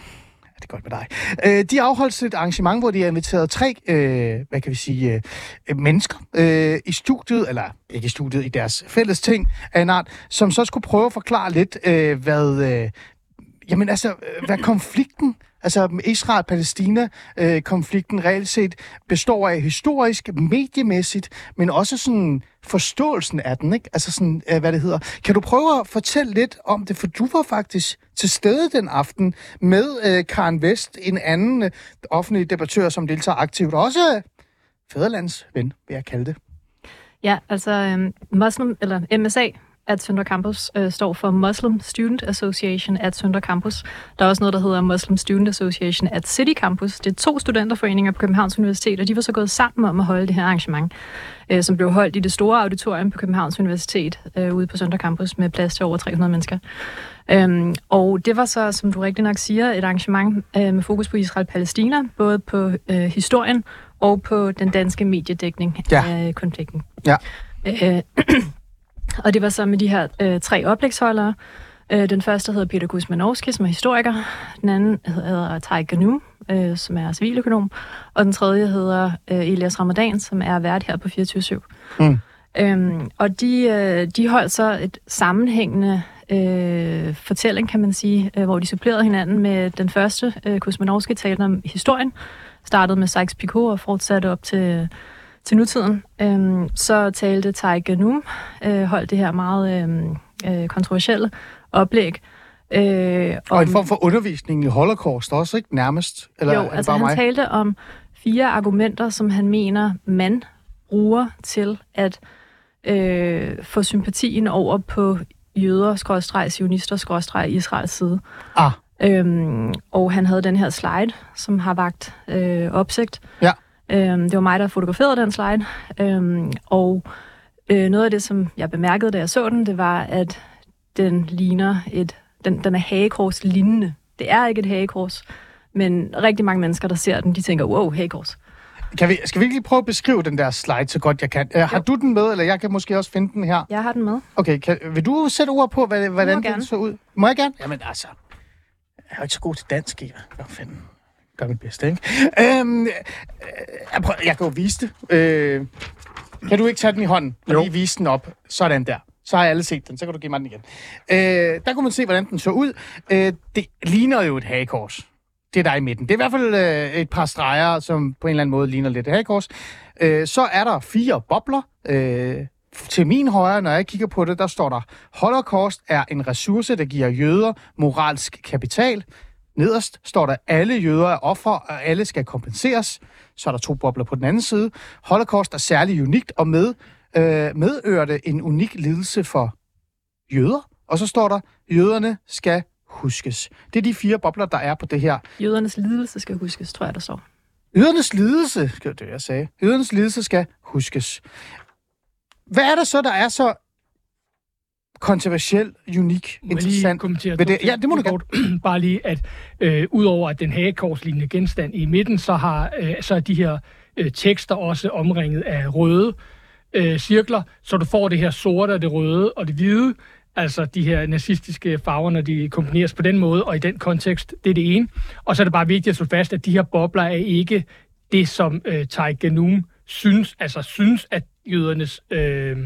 Speaker 4: det er godt med dig. Øh, de afholdt et arrangement, hvor de har inviteret tre, øh, hvad kan vi sige, øh, mennesker øh, i studiet, eller ikke i studiet, i deres fælles ting af en art, som så skulle prøve at forklare lidt, øh, hvad, øh, jamen altså, øh, hvad konflikten, altså Israel-Palæstina-konflikten øh, reelt set består af historisk, mediemæssigt, men også sådan forståelsen af den, ikke? Altså sådan, øh, hvad det hedder. Kan du prøve at fortælle lidt om det, for du var faktisk til stede den aften med øh, Karen Vest, en anden øh, offentlig debattør, som deltager aktivt, også øh, fædrelandsven, vil jeg kalde det.
Speaker 7: Ja, altså øhm, Muslim, eller MSA at Sønder Campus øh, står for Muslim Student Association at Sønder Campus. Der er også noget, der hedder Muslim Student Association at City Campus. Det er to studenterforeninger på Københavns Universitet, og de var så gået sammen om at holde det her arrangement, øh, som blev holdt i det store auditorium på Københavns Universitet øh, ude på Sønder Campus med plads til over 300 mennesker. Øhm, og det var så, som du rigtig nok siger, et arrangement øh, med fokus på Israel-Palæstina, både på øh, historien og på den danske mediedækning
Speaker 4: Ja.
Speaker 7: af konflikten.
Speaker 4: Ja.
Speaker 7: Øh, og det var så med de her øh, tre oplægsholdere. Øh, den første hedder Peter Guzmanowski, som er historiker. Den anden hedder Tai Ganum, øh, som er civiløkonom. Og den tredje hedder øh, Elias Ramadan, som er vært her på 24
Speaker 4: Mm.
Speaker 7: Øhm, og de, øh, de holdt så et sammenhængende øh, fortælling, kan man sige, øh, hvor de supplerede hinanden med den første, øh, Kosmanowski talte om historien, startede med Sykes-Picot og fortsatte op til, til nutiden. Øhm, så talte Tai Ganum, øh, holdt det her meget øh, øh, kontroversielle oplæg. Øh,
Speaker 4: Og en
Speaker 7: om-
Speaker 4: form for undervisning i holocaust også, ikke? Nærmest. Eller
Speaker 7: jo,
Speaker 4: er det
Speaker 7: altså
Speaker 4: bare
Speaker 7: han
Speaker 4: mig?
Speaker 7: talte om fire argumenter, som han mener, man bruger til at øh, få sympatien over på jøder, skrådstreg, sionister, skrådstreg, Israels side.
Speaker 4: Ah,
Speaker 7: Øhm, og han havde den her slide, som har vagt øh, opsigt.
Speaker 4: Ja.
Speaker 7: Øhm, det var mig, der fotograferede den slide. Øhm, og øh, noget af det, som jeg bemærkede, da jeg så den, det var, at den ligner et... Den, den er hagekors lignende. Det er ikke et hagekors, men rigtig mange mennesker, der ser den, de tænker, wow, hagekors.
Speaker 4: Kan vi, skal vi ikke lige prøve at beskrive den der slide så godt jeg kan? Uh, har du den med, eller jeg kan måske også finde den her?
Speaker 7: Jeg har den med.
Speaker 4: Okay, kan, vil du sætte ord på, hvad, hvordan den så ud? Må jeg gerne? Jamen altså, jeg er jo ikke så god til dansk, Eva. Hvad fanden? Gør mit bedste, ikke? Øhm, øh, jeg, prøver, jeg kan jo vise det. Øh, kan du ikke tage den i hånden og
Speaker 5: Jo.
Speaker 4: lige vise den op? Sådan der. Så har alle set den, så kan du give mig den igen. Øh, der kunne man se, hvordan den så ud. Øh, det ligner jo et hagekors. Det er der i midten. Det er i hvert fald øh, et par streger, som på en eller anden måde ligner lidt et hagekors. Øh, så er der fire bobler. Øh, til min højre, når jeg kigger på det, der står der, Holocaust er en ressource, der giver jøder moralsk kapital. Nederst står der, alle jøder er offer, og alle skal kompenseres. Så er der to bobler på den anden side. Holocaust er særlig unikt og med, øh, medørte en unik lidelse for jøder. Og så står der, jøderne skal huskes. Det er de fire bobler, der er på det her.
Speaker 7: Jødernes lidelse skal huskes, tror jeg, der står.
Speaker 4: Jødernes lidelse, skal det jeg sagde. Jødernes lidelse skal huskes. Hvad er der så, der er så kontroversielt, unik,
Speaker 6: Må lige
Speaker 4: interessant?
Speaker 6: kommentere
Speaker 4: ved det? Ja, det må du
Speaker 6: kort. Bare lige, at øh, udover at den hagekorslignende genstand i midten, så har øh, så er de her øh, tekster også omringet af røde øh, cirkler, så du får det her sorte, det røde og det hvide, altså de her nazistiske farver, når de kombineres på den måde, og i den kontekst, det er det ene. Og så er det bare vigtigt at slå fast, at de her bobler er ikke det, som øh, Tai Ganum synes, altså synes, at jødernes øh,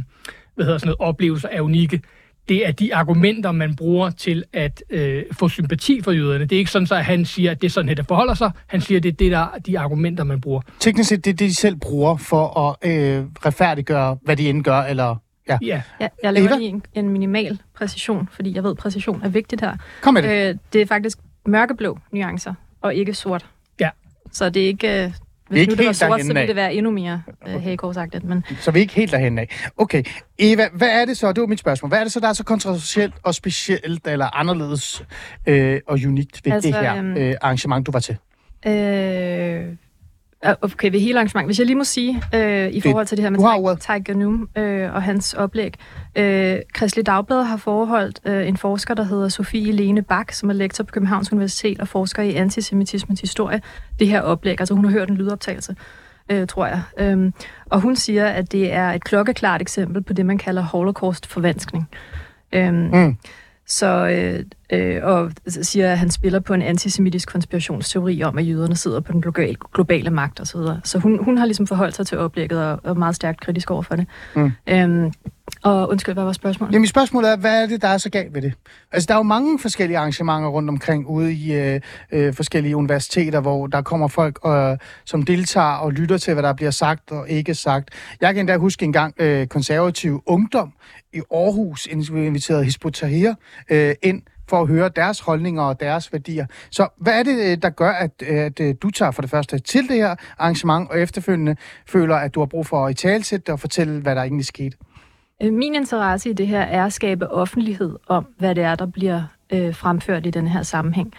Speaker 6: hvad hedder sådan noget, oplevelser er unikke det er de argumenter, man bruger til at øh, få sympati for jøderne. Det er ikke sådan, så, at han siger, at det er sådan, at det forholder sig. Han siger, at det er det, der, de argumenter, man bruger.
Speaker 4: Teknisk set, det er det, de selv bruger for at øh, retfærdiggøre, hvad de end gør, eller... Ja.
Speaker 6: Ja.
Speaker 7: Ja, jeg laver
Speaker 4: Eva?
Speaker 7: lige en, en minimal præcision, fordi jeg ved, at præcision er vigtigt her.
Speaker 4: Kom med det.
Speaker 7: Øh, det er faktisk mørkeblå nuancer, og ikke sort.
Speaker 6: Ja.
Speaker 7: Så det er ikke... øh, Hvis
Speaker 4: ikke
Speaker 7: nu det var
Speaker 4: helt
Speaker 7: sort, så ville det være endnu mere øh, hagegårdsagtigt. Men
Speaker 4: Så vi er ikke helt derhen af. Okay, Eva, hvad er det så, det var mit spørgsmål, hvad er det så, der er så kontroversielt og specielt, eller anderledes øh, og unikt ved
Speaker 7: Altså,
Speaker 4: det her
Speaker 7: øhm,
Speaker 4: øh, arrangement, du var til?
Speaker 7: Øh, okay, ved hele arrangement. Hvis jeg lige må sige, øh, i forhold til det her med. Tiger Num øh, og hans oplæg. Øh, Kristelig Dagblad har forholdt øh, en forsker, der hedder Sofie Lene Bak, som er lektor på Københavns Universitet og forsker i antisemitismens historie, det her oplæg. Altså hun har hørt en lydoptagelse, øh, tror jeg. Øhm, og hun siger, at det er et klokkeklart eksempel på det, man kalder holocaust-forvanskning. Øhm,
Speaker 4: Mm.
Speaker 7: Så, øh, øh, og siger, at han spiller på en antisemitisk konspirationsteori om, at jøderne sidder på den globale, globale magt osv. Så, så hun, hun har ligesom forholdt sig til oplægget og og meget stærkt kritisk over for det.
Speaker 4: Mm.
Speaker 7: Øhm, og undskyld, hvad var spørgsmålet?
Speaker 4: Jamen, spørgsmålet spørgsmål er, hvad er det, der er så galt ved det? Altså, der er jo mange forskellige arrangementer rundt omkring ude i øh, øh, forskellige universiteter, hvor der kommer folk, øh, som deltager og lytter til, hvad der bliver sagt og ikke sagt. Jeg kan endda huske en gang øh, konservativ ungdom i Aarhus inviterede Hizbut Tahir øh, ind for at høre deres holdninger og deres værdier. Så hvad er det, øh, der gør, at, at øh, du tager for det første til det her arrangement, og efterfølgende føler, at du har brug for at i talsætte og fortælle, hvad der egentlig skete?
Speaker 7: Øh, min interesse i det her er at skabe offentlighed om, hvad det er, der bliver øh, fremført i den her sammenhæng.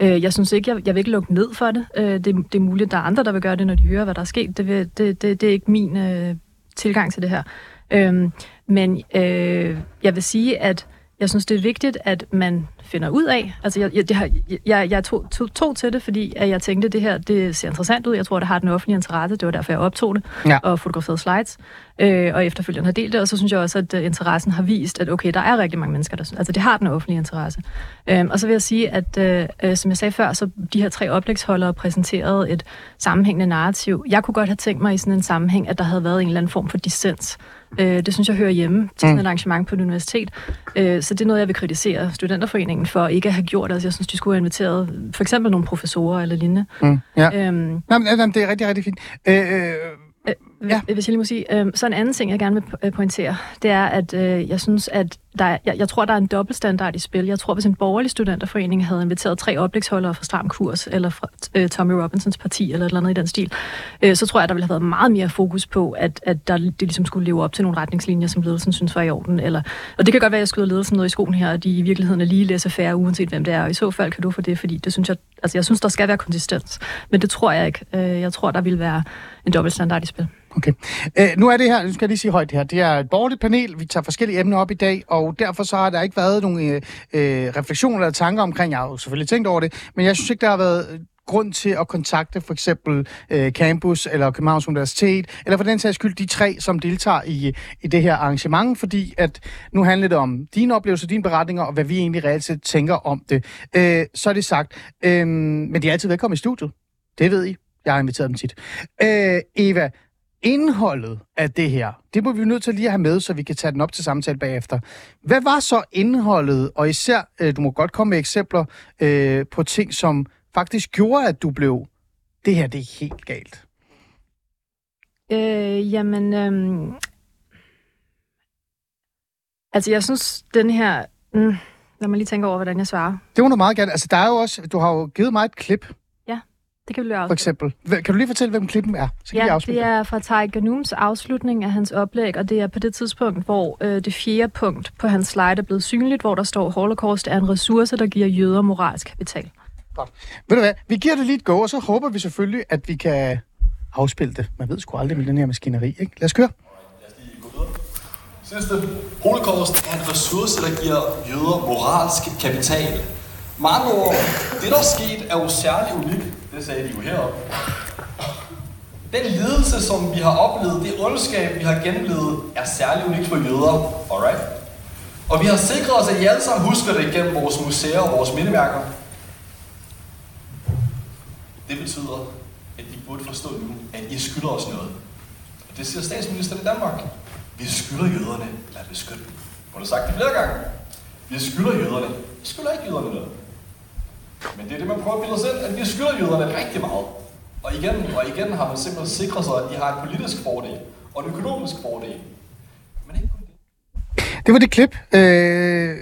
Speaker 7: Øh, jeg synes ikke, jeg, jeg vil ikke lukke ned for det. Øh, det. Det er muligt, at der er andre, der vil gøre det, når de hører, hvad der er sket. Det, vil, det, det, det er ikke min øh, tilgang til det her. Øh, men øh, jeg vil sige, at jeg synes, det er vigtigt, at man finder ud af. Altså, jeg, jeg, har, jeg, jeg tog, tog, tog til det, fordi at jeg tænkte, at det her det ser interessant ud. Jeg tror, det har den offentlige interesse. Det var derfor, jeg optog det
Speaker 4: Ja.
Speaker 7: og fotograferede slides. Øh, og efterfølgende har delt det. Og så synes jeg også, at uh, interessen har vist, at okay, der er rigtig mange mennesker, der synes, altså det har den offentlige interesse. Øh, og så vil jeg sige, at øh, øh, som jeg sagde før, så de her tre oplægsholdere præsenterede et sammenhængende narrativ. Jeg kunne godt have tænkt mig i sådan en sammenhæng, at der havde været en eller anden form for dissens. Øh, det synes jeg hører hjemme til sådan et arrangement på et universitet. Øh, så det er noget, jeg vil kritisere Studenterforeningen for ikke at have gjort. Altså, jeg synes, de skulle have inviteret for eksempel nogle professorer eller lignende.
Speaker 4: Mm. Ja.
Speaker 7: Øhm,
Speaker 4: Nå, men, jamen, det er rigtig, rigtig fint. Øh, øh,
Speaker 7: Ja. Hvis jeg lige må sige, øh, så en anden ting, jeg gerne vil øh, pointere, det er, at øh, jeg synes, at der er, jeg, jeg tror, der er en dobbeltstandard i spil. Jeg tror, hvis en borgerlig studenterforening havde inviteret tre oplægsholdere fra Stram Kurs, eller fra øh, Tommy Robinsons parti, eller et eller andet i den stil, øh, så tror jeg, der ville have været meget mere fokus på, at, at der, det ligesom skulle leve op til nogle retningslinjer, som ledelsen synes var i orden. Eller, og det kan godt være, at jeg skyder ledelsen noget i skoen her, at de i virkeligheden er lige læser færre, uanset hvem det er. Og i så fald kan du få det, fordi det synes jeg, altså jeg synes, der skal være konsistens. Men det tror jeg ikke. Øh, jeg tror, der vil være en dobbeltstandard i spil.
Speaker 4: Okay. Øh, nu er det her, nu skal jeg lige sige højt det her, det er et borgerligt panel, vi tager forskellige emner op i dag, og og derfor så har der ikke været nogen øh, øh, refleksioner eller tanker omkring, jeg har jo selvfølgelig tænkt over det, men jeg synes ikke, der har været øh, grund til at kontakte for eksempel øh, Campus eller Københavns Universitet, eller for den sags skyld de tre, som deltager i, i det her arrangement, fordi at nu handler det om dine oplevelser, dine beretninger, og hvad vi egentlig reelt set tænker om det. Øh, så er det sagt. Øh, men de er altid velkommen i studiet. Det ved I. Jeg har inviteret dem tit. Øh, Eva, indholdet af det her, det må vi jo nødt til lige at have med, så vi kan tage den op til samtale bagefter. Hvad var så indholdet, og især, øh, du må godt komme med eksempler øh, på ting, som faktisk gjorde, at du blev, det her det er helt galt.
Speaker 7: Øh, jamen, øhm, altså jeg synes, den her... Mm, lad mig lige tænke over, hvordan jeg svarer.
Speaker 4: Det må du meget gerne. Altså, der er jo også, du har jo givet mig et klip,
Speaker 7: Det kan vi løbe
Speaker 4: for eksempel. Kan du lige fortælle, hvem klippen er? Så kan vi
Speaker 7: Ja,
Speaker 4: afslutte.
Speaker 7: det er fra Tiger Nooms afslutning af hans oplæg, og det er på det tidspunkt, hvor øh, det fjerde punkt på hans slide er blevet synligt, hvor der står, Holocaust er en ressource, der giver jøder moralsk kapital.
Speaker 4: Ved du hvad, vi giver det lige et go, og så håber vi selvfølgelig, at vi kan afspille det. Man ved sgu aldrig med den her maskineri, ikke? Lad os køre.
Speaker 8: Sidste. Holocaust er en ressource, der giver jøder moralsk kapital. Med andre ord, det der er sket er jo særlig unikt. Det sagde de jo heroppe. Den lidelse, som vi har oplevet, det ondskab, vi har gennemlevet, er særlig unikt for jøder. Alright? Og vi har sikret os, at I alle sammen husker det gennem vores museer og vores mindemærker. Det betyder, at I burde forstå nu, at I skylder os noget. Og det siger statsministeren i Danmark. Vi skylder jøderne, lad os beskytte dem. Hun har sagt det flere gange. Vi skylder jøderne. Vi skylder ikke jøderne noget. Men det er det, man prøver at bilde os ind, at vi skylder jøderne rigtig meget. Og igen og igen har man simpelthen sikret sig, at de har en politisk fordel og en økonomisk fordel. Men ikke kun det.
Speaker 4: Det var det klip, øh,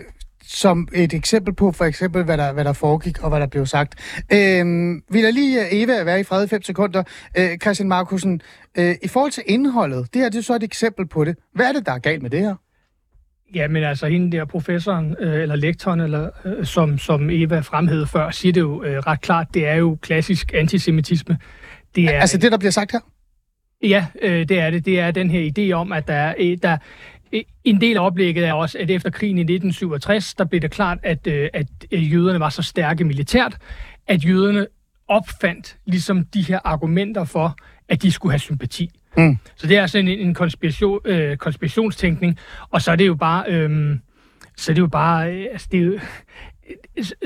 Speaker 4: som et eksempel på, for eksempel, hvad der, hvad der foregik og hvad der blev sagt. Øhm, øh, vi jeg lige Eva være i fred i fem sekunder. Øh, Christian Markusen, øh, i forhold til indholdet, det her det er så et eksempel på det. Hvad er det, der er galt med det her?
Speaker 6: Ja, men altså hende der professoren, øh, eller lektoren, eller, øh, som, som Eva fremhævede før, siger det jo øh, ret klart, det er jo klassisk antisemitisme. Det er,
Speaker 4: Altså det, der bliver sagt her?
Speaker 6: Ja, øh, det er det. Det er den her idé om, at der er, øh, der, en del af oplægget er også, at efter krigen i 1967, der blev det klart, at, øh, at øh, jøderne var så stærke militært, at jøderne opfandt ligesom de her argumenter for, at de skulle have sympati.
Speaker 4: Mm.
Speaker 6: Så det er sådan en, en konspiration, øh, konspirationstænkning, og så er det jo bare, øh, så er det jo bare, øh, altså det er jo, øh,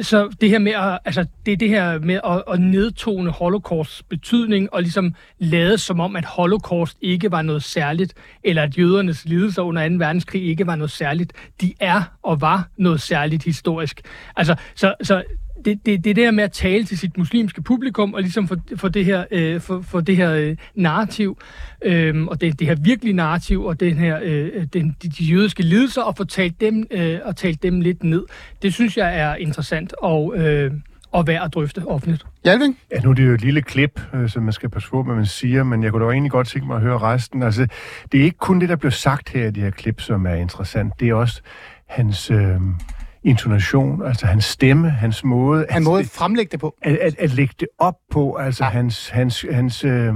Speaker 6: så det her med at, altså det er det her med at, at nedtone holocausts betydning og ligesom lade som om, at holocaust ikke var noget særligt, eller at jødernes lidelser under 2. verdenskrig ikke var noget særligt. De er og var noget særligt historisk. Altså, så, så det, det, det er her med at tale til sit muslimske publikum, og ligesom få, få det her, øh, for, for det her øh, narrativ, øh, og det, det her virkelige narrativ, og den her, øh, den, de, de jødiske lidelser, og få talt dem, øh, og talt dem lidt ned. Det synes jeg er interessant og, øh, og værd at drøfte offentligt.
Speaker 4: Jalving?
Speaker 5: Ja, nu er det jo et lille klip, øh, som man skal passe på, hvad man siger, men jeg kunne da egentlig godt tænke mig at høre resten. Altså, det er ikke kun det, der blev sagt her i det her klip, som er interessant. Det er også hans øh, intonation, altså hans stemme, hans måde...
Speaker 4: Han måde at fremlægge det på.
Speaker 5: At, at, at lægge det op på, altså
Speaker 4: Ja.
Speaker 5: hans... hans, hans øh,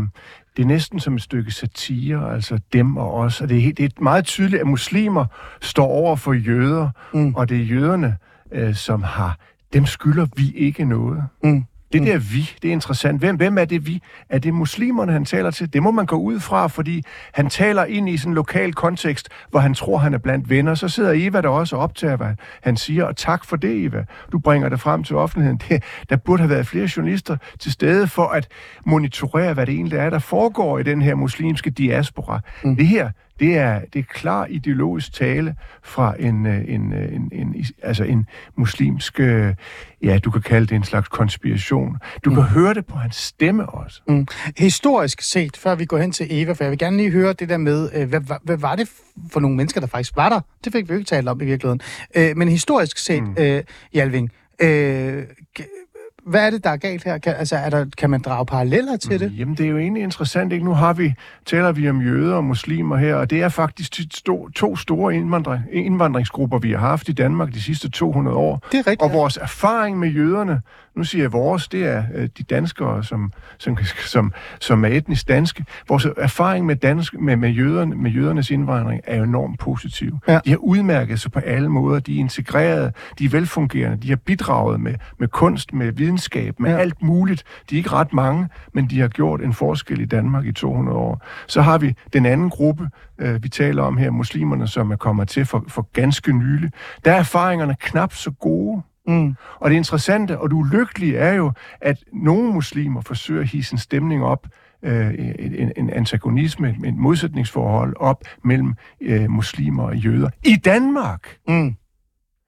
Speaker 5: det er næsten som et stykke satire, altså dem og os. Og det er, helt, det er meget tydeligt, at muslimer står over for jøder,
Speaker 4: mm.
Speaker 5: og det er jøderne, øh, som har... Dem skylder vi ikke noget.
Speaker 4: Mm.
Speaker 5: Det der vi, det er interessant. Hvem, hvem er det vi? Er det muslimerne, han taler til? Det må man gå ud fra, fordi han taler ind i sådan en lokal kontekst, hvor han tror, han er blandt venner. Så sidder Eva der også og optager, hvad han siger, og tak for det, Eva. Du bringer det frem til offentligheden. Det, der burde have været flere journalister til stede for at monitorere, hvad det egentlig er, der foregår i den her muslimske diaspora. Mm. Det her, det er, det er klar ideologisk tale fra en, øh, en, øh, en, en, is- altså en muslimsk, øh, ja, du kan kalde det en slags konspiration. Du kan høre det på hans stemme også.
Speaker 4: Mm. Historisk set, før vi går hen til Eva, for jeg vil gerne lige høre det der med, hvad, hvad, hvad var det for nogle mennesker, der faktisk var der? Det fik vi jo ikke talt om i virkeligheden. Men historisk set, mm. øh, Jalving, øh, hvad er det, der er galt her? Kan, altså, er der, kan man drage paralleller til det?
Speaker 5: Jamen, det er jo egentlig interessant, ikke? Nu har vi, taler vi om jøder og muslimer her, og det er faktisk to, to store indvandring, indvandringsgrupper, vi har haft i Danmark de sidste 200 år.
Speaker 4: Det er rigtigt.
Speaker 5: Og vores erfaring med jøderne, nu siger jeg vores, det er øh, de danskere, som, som, som, som er etnisk danske. Vores erfaring med, dansk, med, med, jøderne, med jødernes indvandring er enormt positiv.
Speaker 4: Ja.
Speaker 5: De har udmærket sig på alle måder. De er integreret, de er velfungerende, de har bidraget med, med kunst, med videnskab, med
Speaker 4: ja.
Speaker 5: alt muligt. De er ikke ret mange, men de har gjort en forskel i Danmark i 200 år. Så har vi den anden gruppe, øh, vi taler om her, muslimerne, som er kommet til for, for ganske nylig. Der er erfaringerne knap så gode.
Speaker 4: Mm.
Speaker 5: Og det interessante og det ulykkelige er jo, at nogle muslimer forsøger at hisse en stemning op, øh, en, en antagonisme, et modsætningsforhold op mellem øh, muslimer og jøder. I Danmark!
Speaker 4: Mm.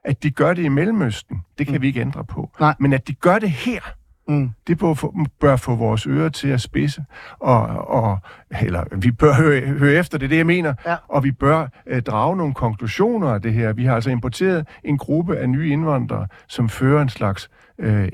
Speaker 5: At de gør det i Mellemøsten, det kan
Speaker 4: mm.
Speaker 5: vi ikke ændre på.
Speaker 4: Nej.
Speaker 5: Men at de gør det her,
Speaker 4: Mm.
Speaker 5: det bør få, bør få vores ører til at spidse, og, og eller vi bør høre, høre efter, det er det, jeg mener,
Speaker 4: Ja.
Speaker 5: og vi bør øh, drage nogle konklusioner af det her. Vi har altså importeret en gruppe af nye indvandrere, som fører en slags øh, øh,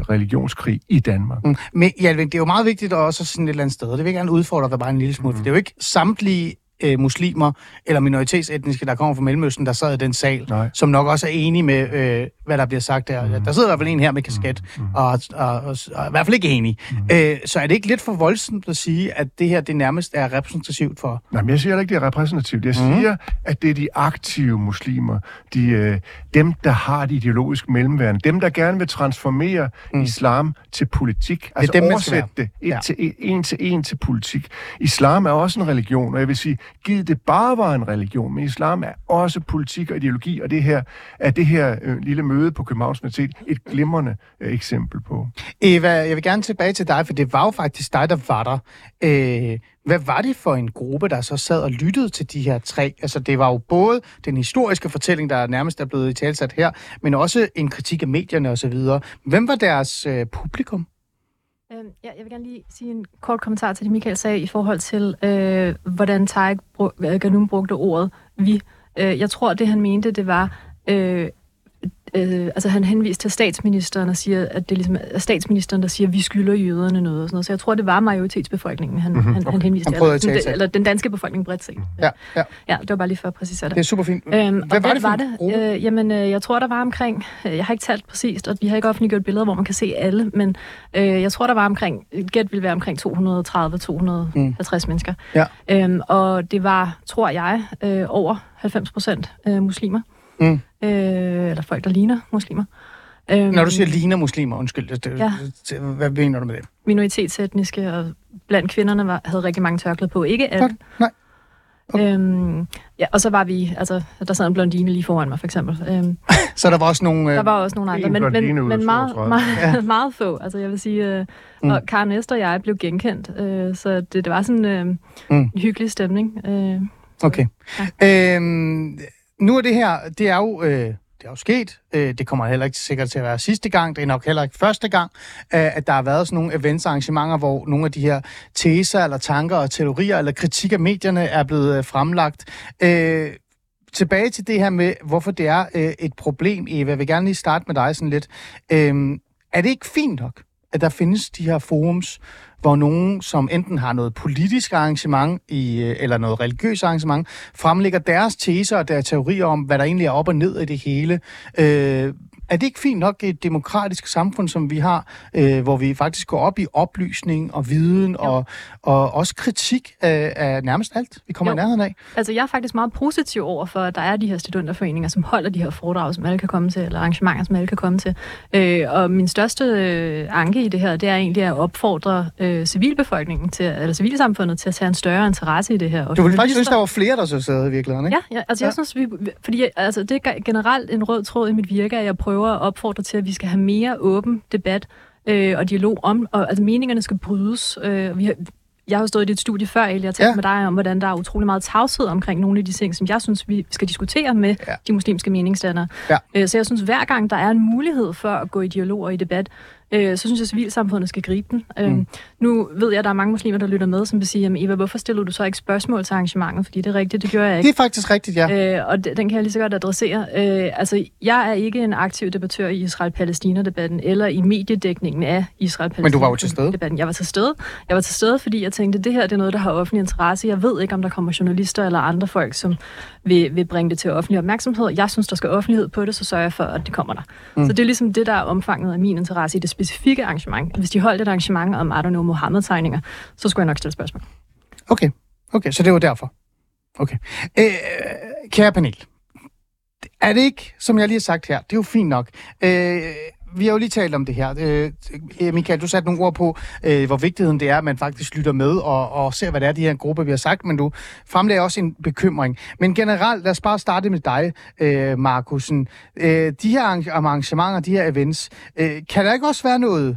Speaker 5: religionskrig i Danmark.
Speaker 4: Mm. Men Jalving, det er jo meget vigtigt også sådan et eller andet sted, og det vil jeg gerne udfordre dig bare en lille smule, mm. for det er jo ikke samtlige øh, muslimer eller minoritetsetniske, der kommer fra Mellemøsten, der sad i den sal,
Speaker 5: Nej.
Speaker 4: som nok også er enige med, øh, hvad der bliver sagt der. Mm. Der sidder i hvert fald en her med kasket, mm. og, og, og, og, og i hvert fald ikke enig. Mm. Øh, så er det ikke lidt for voldsomt at sige, at det her det nærmest er repræsentativt for...
Speaker 5: Nej, men jeg siger ikke, det er repræsentativt. Jeg
Speaker 4: Mhm.
Speaker 5: siger, at det er de aktive muslimer, de, øh, dem, der har det ideologiske mellemværende, dem, der gerne vil transformere
Speaker 4: Mm.
Speaker 5: mm. islam til politik. Altså
Speaker 4: dem, man skal
Speaker 5: oversætte det et
Speaker 4: Ja.
Speaker 5: til, en til en til politik. Islam er også en religion, og jeg vil sige, givet det bare var en religion, men islam er også politik og ideologi, og det her er det her øh, lille møde på Københavns Universitet et glimrende øh, eksempel på.
Speaker 4: Eva, jeg vil gerne tilbage til dig, for det var jo faktisk dig, der var der. Øh, hvad var det for en gruppe, der så sad og lyttede til de her tre? Altså, det var jo både den historiske fortælling, der nærmest er blevet i talsat her, men også en kritik af medierne osv. Hvem var deres øh, publikum?
Speaker 7: Øhm, ja, jeg vil gerne lige sige en kort kommentar til det, Michael sagde i forhold til, øh, hvordan Tarek brug, Ganum brugte ordet vi. Øh, jeg tror, det han mente, det var... Øh, øh, altså han henviste til statsministeren og siger, at det ligesom er statsministeren, der siger, at vi skylder jøderne noget og sådan noget. Så jeg tror, det var majoritetsbefolkningen, han,
Speaker 4: Mhm,
Speaker 7: mm-hmm, han,
Speaker 4: okay.
Speaker 7: han henviste til. Eller, den, eller den danske befolkning bredt set.
Speaker 4: Ja, ja.
Speaker 7: Ja, det var bare lige for at præcisere det.
Speaker 4: Det er super fint.
Speaker 7: Øhm,
Speaker 4: Hvad
Speaker 7: og
Speaker 4: var det
Speaker 7: var det?
Speaker 4: gruppe?
Speaker 7: Øh, jamen, øh, jeg tror, der var omkring, øh, jeg har ikke talt præcist, og vi har ikke offentliggjort billeder, hvor man kan se alle, men øh, jeg tror, der var omkring, gæt ville være omkring 230-250 mm. mennesker.
Speaker 4: Ja.
Speaker 7: Øhm, og det var, tror jeg, øh, over 90 procent øh, muslimer.
Speaker 4: Mm.
Speaker 7: Øh, eller folk, der ligner muslimer. Øhm,
Speaker 4: Når du siger ligner muslimer, undskyld, det,
Speaker 7: Ja.
Speaker 4: det, hvad mener du med det?
Speaker 7: minoritetsetniske, og blandt kvinderne var, havde rigtig mange tørklæder på. Ikke alle.
Speaker 4: Nej.
Speaker 7: Okay. Øhm, ja, og så var vi, altså, der sad en blondine lige foran mig, for eksempel. Øhm,
Speaker 4: Så der var også nogle... Øh,
Speaker 7: der var også nogle andre,
Speaker 5: en
Speaker 7: men, men, men meget,
Speaker 5: 32.
Speaker 7: meget, ja. meget få. Altså, jeg vil sige, øh,
Speaker 4: Mm.
Speaker 7: og Karen Esther og jeg blev genkendt, øh, så det, det var sådan øh,
Speaker 4: Mm.
Speaker 7: en hyggelig stemning. Øh,
Speaker 4: Okay. Øhm, nu er det her, det er jo... Øh, det er jo sket. Øh, det kommer heller ikke sikkert til at være sidste gang. Det er nok heller ikke første gang, øh, at der har været sådan nogle events arrangementer, hvor nogle af de her teser eller tanker og teorier eller kritik af medierne er blevet øh, fremlagt. Øh, tilbage til det her med, hvorfor det er øh, et problem, Eva. Jeg vil gerne lige starte med dig sådan lidt. Øh, er det ikke fint nok, at der findes de her forums, hvor nogen, som enten har noget politisk arrangement i, øh, eller noget religiøst arrangement, fremlægger deres teser og deres teorier om, hvad der egentlig er op og ned i det hele. Øh, er det ikke fint nok i et demokratisk samfund, som vi har, øh, hvor vi faktisk går op i oplysning og viden og, og også kritik af, af nærmest alt, vi kommer
Speaker 7: Jo.
Speaker 4: i nærheden af?
Speaker 7: Altså, jeg er faktisk meget positiv over for, at der er de her studenterforeninger, som holder de her foredrag, som alle kan komme til, eller arrangementer, som alle kan komme til. Øh, og min største øh, anke i det her, det er egentlig at opfordre øh, civilbefolkningen, til, eller civilsamfundet, til at tage en større interesse i det her. Og
Speaker 4: Du ville faktisk synes, der var flere, der så sad i virkeligheden, ikke?
Speaker 7: Ja, ja altså
Speaker 4: Ja.
Speaker 7: jeg synes, vi, fordi altså, det er generelt en rød tråd i mit virke, at jeg prøver at opfordre til, at vi skal have mere åben debat øh, og dialog om, og altså meningerne skal brydes. Øh, vi har, jeg har stået i dit studie før, Elie, og talt
Speaker 4: Ja.
Speaker 7: med dig om, hvordan der er utrolig meget tavshed omkring nogle af de ting, som jeg synes, vi skal diskutere med
Speaker 4: ja.
Speaker 7: de muslimske meningsdannere.
Speaker 4: Ja.
Speaker 7: Øh, så jeg synes, hver gang der er en mulighed for at gå i dialog og i debat, øh, så synes jeg, at civilsamfundet skal gribe den.
Speaker 4: Mm.
Speaker 7: Øh, nu ved jeg, at der er mange muslimer, der lytter med, som vil sige, jamen Eva, hvorfor stiller du så ikke spørgsmål til arrangementet? Fordi det er rigtigt, det gør jeg ikke.
Speaker 4: Det er faktisk rigtigt, ja.
Speaker 7: Øh, og de- den kan jeg lige så godt adressere. Øh, altså, jeg er ikke en aktiv debattør i Israel-Palæstina-debatten, eller i mediedækningen af israel
Speaker 4: Men du var jo til stede.
Speaker 7: debatten Jeg var til stede. Jeg var til stede, fordi jeg tænkte, det her det er noget, der har offentlig interesse. Jeg ved ikke, om der kommer journalister eller andre folk, som vil, vil bringe det til offentlig opmærksomhed. Jeg synes, der skal offentlighed på det, så sørger jeg for, at det kommer der. Mm. Så det er ligesom det, der er omfanget af min interesse i det specifikke arrangement. Hvis de holdt et arrangement om, I don't know, Mohammed-tegninger, så skulle jeg nok stille spørgsmål.
Speaker 4: Okay, okay, så det var derfor. Okay. Øh, kære panel, er det ikke, som jeg lige har sagt her, det er jo fint nok. Øh, vi har jo lige talt om det her. Øh, øh, Michael, du satte nogle ord på, øh, hvor vigtigheden det er, at man faktisk lytter med og, og ser, hvad det er, de her grupper, vi har sagt, men du fremlægger også en bekymring. Men generelt, lad os bare starte med dig, øh, Markusen. Øh, de her arrangementer, de her events, øh, kan der ikke også være noget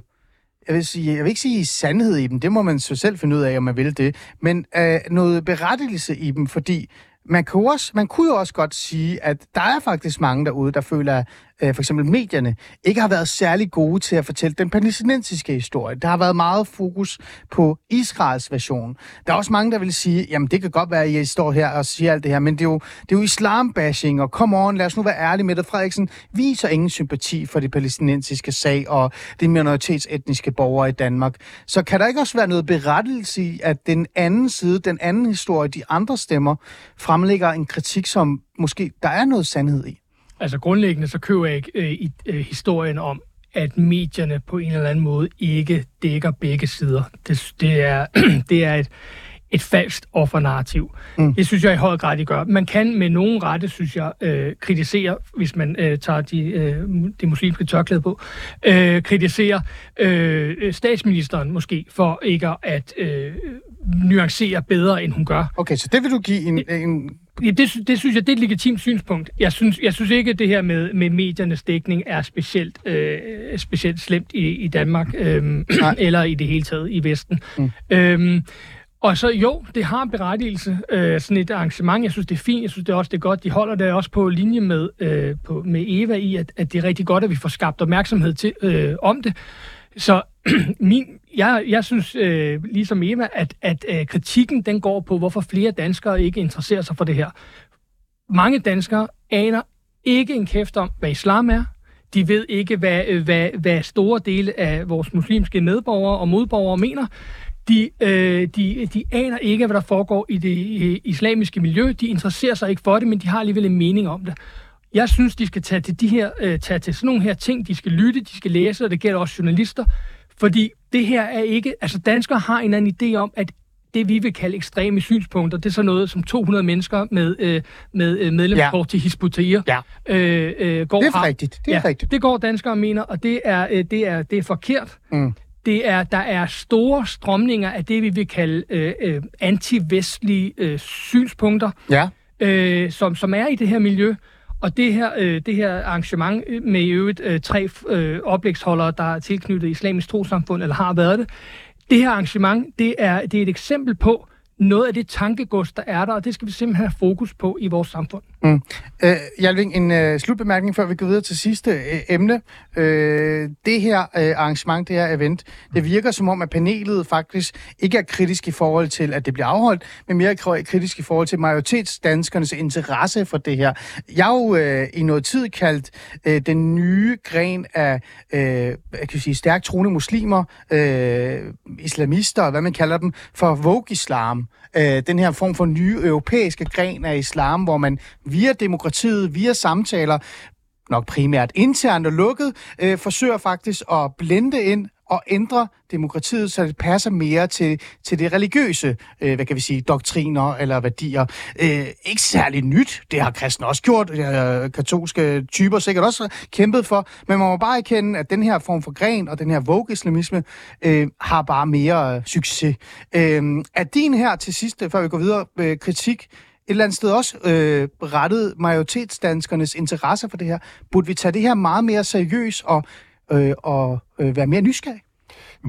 Speaker 4: jeg vil, sige, jeg vil ikke sige sandhed i dem, det må man så selv finde ud af, om man vil det, men øh, noget berettigelse i dem, fordi man, kan også, man kunne jo også godt sige, at der er faktisk mange derude, der føler, øh, for eksempel medierne ikke har været særlig gode til at fortælle den palæstinensiske historie. Der har været meget fokus på Israels version. Der er også mange, der vil sige, jamen det kan godt være, at I står her og siger alt det her, men det er jo, det er jo islambashing, og come on, lad os nu være ærlige med det. Frederiksen viser ingen sympati for det palæstinensiske sag og de minoritetsetniske borgere i Danmark. Så kan der ikke også være noget berettelse i, at den anden side, den anden historie, de andre stemmer, fremlægger en kritik, som måske der er noget sandhed i?
Speaker 6: Altså grundlæggende så køber jeg ikke øh, i, øh, historien om, at medierne på en eller anden måde ikke dækker begge sider. Det, det, er, det er et, et falsk offernarrativ. Mm. Det synes jeg i høj grad, de gør. Man kan med nogen rette, synes jeg, øh, kritisere, hvis man øh, tager de, øh, de muslimske tørklæde på, øh, kritisere øh, statsministeren måske for ikke at øh, nuancere bedre, end hun gør.
Speaker 4: Okay, så det vil du give en... en
Speaker 6: Ja, det, det synes jeg, det er et legitimt synspunkt. Jeg synes, jeg synes ikke, at det her med, med mediernes dækning er specielt, øh, specielt slemt i, i Danmark, øh, eller i det hele taget i Vesten. Mm. Øhm, og så jo, det har berettigelse, øh, sådan et arrangement. Jeg synes, det er fint. Jeg synes det er også, det er godt. De holder det også på linje med, øh, på, med Eva i, at, at det er rigtig godt, at vi får skabt opmærksomhed til, øh, om det. Så min, jeg, jeg synes, øh, ligesom Eva, at, at øh, kritikken den går på, hvorfor flere danskere ikke interesserer sig for det her. Mange danskere aner ikke en kæft om, hvad islam er. De ved ikke, hvad, øh, hvad, hvad store dele af vores muslimske medborgere og modborgere mener. De, øh, de, de aner ikke, hvad der foregår i det øh, islamiske miljø. De interesserer sig ikke for det, men de har alligevel en mening om det. Jeg synes, de skal tage til, de her, øh, tage til sådan nogle her ting. De skal lytte, de skal læse, og det gælder også journalister. Fordi det her er ikke... Altså, danskere har en eller anden idé om, at det, vi vil kalde ekstreme synspunkter, det er så noget, som 200 mennesker med, øh, med øh, medlemskort ja. til Hisbutahir
Speaker 4: Ja.
Speaker 6: øh, øh, går
Speaker 4: Det er rigtigt, det er
Speaker 6: ja,
Speaker 4: rigtigt.
Speaker 6: Det går danskere mener, og det er, øh, det er, det er forkert.
Speaker 4: Mm.
Speaker 6: Det er, der er store strømninger af det, vi vil kalde øh, øh, anti-vestlige øh, synspunkter,
Speaker 4: Ja.
Speaker 6: øh, som, som er i det her miljø. Og det her, øh, det her arrangement øh, med i øvrigt øh, tre øh, oplægsholdere, der er tilknyttet islamisk trosamfund, eller har været det, det her arrangement, det er, det er et eksempel på noget af det tankegods, der er der, og det skal vi simpelthen have fokus på i vores samfund.
Speaker 4: Mm. Øh, Hjalving, en øh, slutbemærkning, før vi går videre til sidste øh, emne. Øh, det her øh, arrangement, det her event, det virker som om, at panelet faktisk ikke er kritisk i forhold til, at det bliver afholdt, men mere kri- kritisk i forhold til majoritetsdanskernes interesse for det her. Jeg har jo øh, i noget tid kaldt øh, den nye gren af øh, jeg kan sige, stærkt troende muslimer, øh, islamister, hvad man kalder dem, for Vogue-islam. Øh, den her form for nye europæiske gren af islam, hvor man via demokratiet, via samtaler, nok primært internt og lukket, øh, forsøger faktisk at blende ind og ændre demokratiet, så det passer mere til, til det religiøse, øh, hvad kan vi sige, doktriner eller værdier. Øh, ikke særlig nyt, det har kristne også gjort, det har katolske typer sikkert også kæmpet for, men man må bare erkende, at den her form for gren og den her vogue-islamisme øh, har bare mere øh, succes. Øh, er din her til sidst, før vi går videre, øh, kritik eller andet sted også øh, rettet majoritetsdanskernes interesse for det her. Burde vi tage det her meget mere seriøst og, øh, og øh, være mere nysgerrige?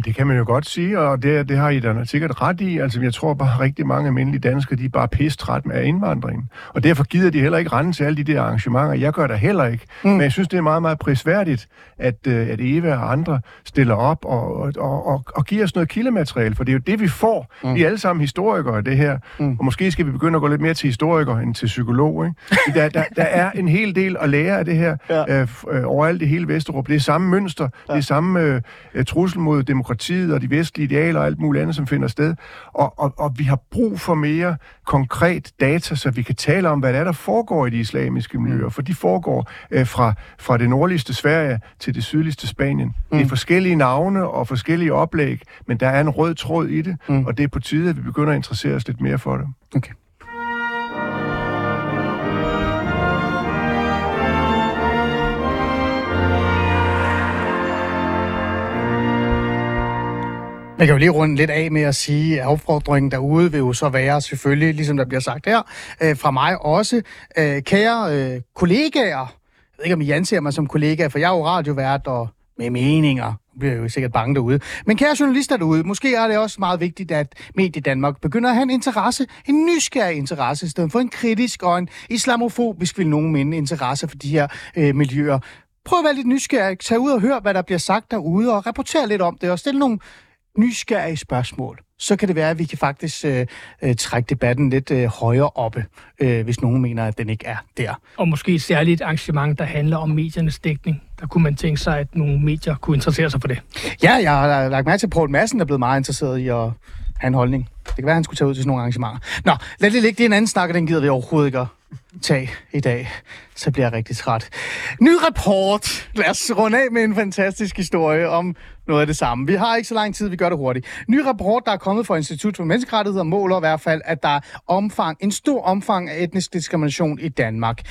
Speaker 5: Det kan man jo godt sige, og det, det har I da sikkert ret i. Altså, jeg tror bare, rigtig mange almindelige danskere, de er bare pisse træt med indvandringen. Og derfor gider de heller ikke rende til alle de der arrangementer. Jeg gør det heller ikke. Mm. Men jeg synes, det er meget, meget prisværdigt, at, øh, at Eva og andre stiller op og, og, og, og, giver os noget kildemateriale. For det er jo det, vi får. Mm. Vi er alle sammen historikere, det her. Mm. Og måske skal vi begynde at gå lidt mere til historikere end til psykolog. Ikke? Der, der, der er en hel del at lære af det her ja. øh, øh, overalt i hele Vesterup. Det er samme mønster, ja. det er samme øh, øh, trussel mod demokratiet og de vestlige idealer og alt muligt andet, som finder sted. Og, og, og vi har brug for mere konkret data, så vi kan tale om, hvad det er, der foregår i de islamiske miljøer. For de foregår øh, fra, fra det nordligste Sverige til det sydligste Spanien. Mm. Det er forskellige navne og forskellige oplæg, men der er en rød tråd i det, mm. og det er på tide, at vi begynder at interessere os lidt mere for det.
Speaker 4: Okay. Jeg kan jo lige runde lidt af med at sige, at opfordringen derude vil jo så være selvfølgelig, ligesom der bliver sagt her, øh, fra mig også. Øh, kære øh, kollegaer, jeg ved ikke, om I anser mig som kollega, for jeg er jo radiovært og med meninger. Nu bliver jeg jo sikkert bange derude. Men kære journalister derude, måske er det også meget vigtigt, at Medie Danmark begynder at have en interesse, en nysgerrig interesse, i stedet for en kritisk og en islamofobisk, vil nogen minde, interesse for de her øh, miljøer. Prøv at være lidt nysgerrig, tag ud og hør, hvad der bliver sagt derude, og rapporter lidt om det, og stille nogle nysgerrige spørgsmål. Så kan det være, at vi kan faktisk øh, øh, trække debatten lidt øh, højere oppe, øh, hvis nogen mener, at den ikke er der.
Speaker 6: Og måske særligt et arrangement, der handler om mediernes dækning. Der kunne man tænke sig, at nogle medier kunne interessere sig for det.
Speaker 4: Ja, jeg har lagt mærke til, at Poul Madsen er blevet meget interesseret i at have en holdning. Det kan være, at han skulle tage ud til sådan nogle arrangementer. Nå, lad det ligge. Det er en anden snak, og den gider vi overhovedet ikke at tage i dag. Så bliver jeg rigtig træt. Ny rapport. Lad os runde af med en fantastisk historie om noget af det samme. Vi har ikke så lang tid, vi gør det hurtigt. Ny rapport, der er kommet fra Institut for Menneskerettigheder, måler i hvert fald, at der er omfang, en stor omfang af etnisk diskrimination i Danmark.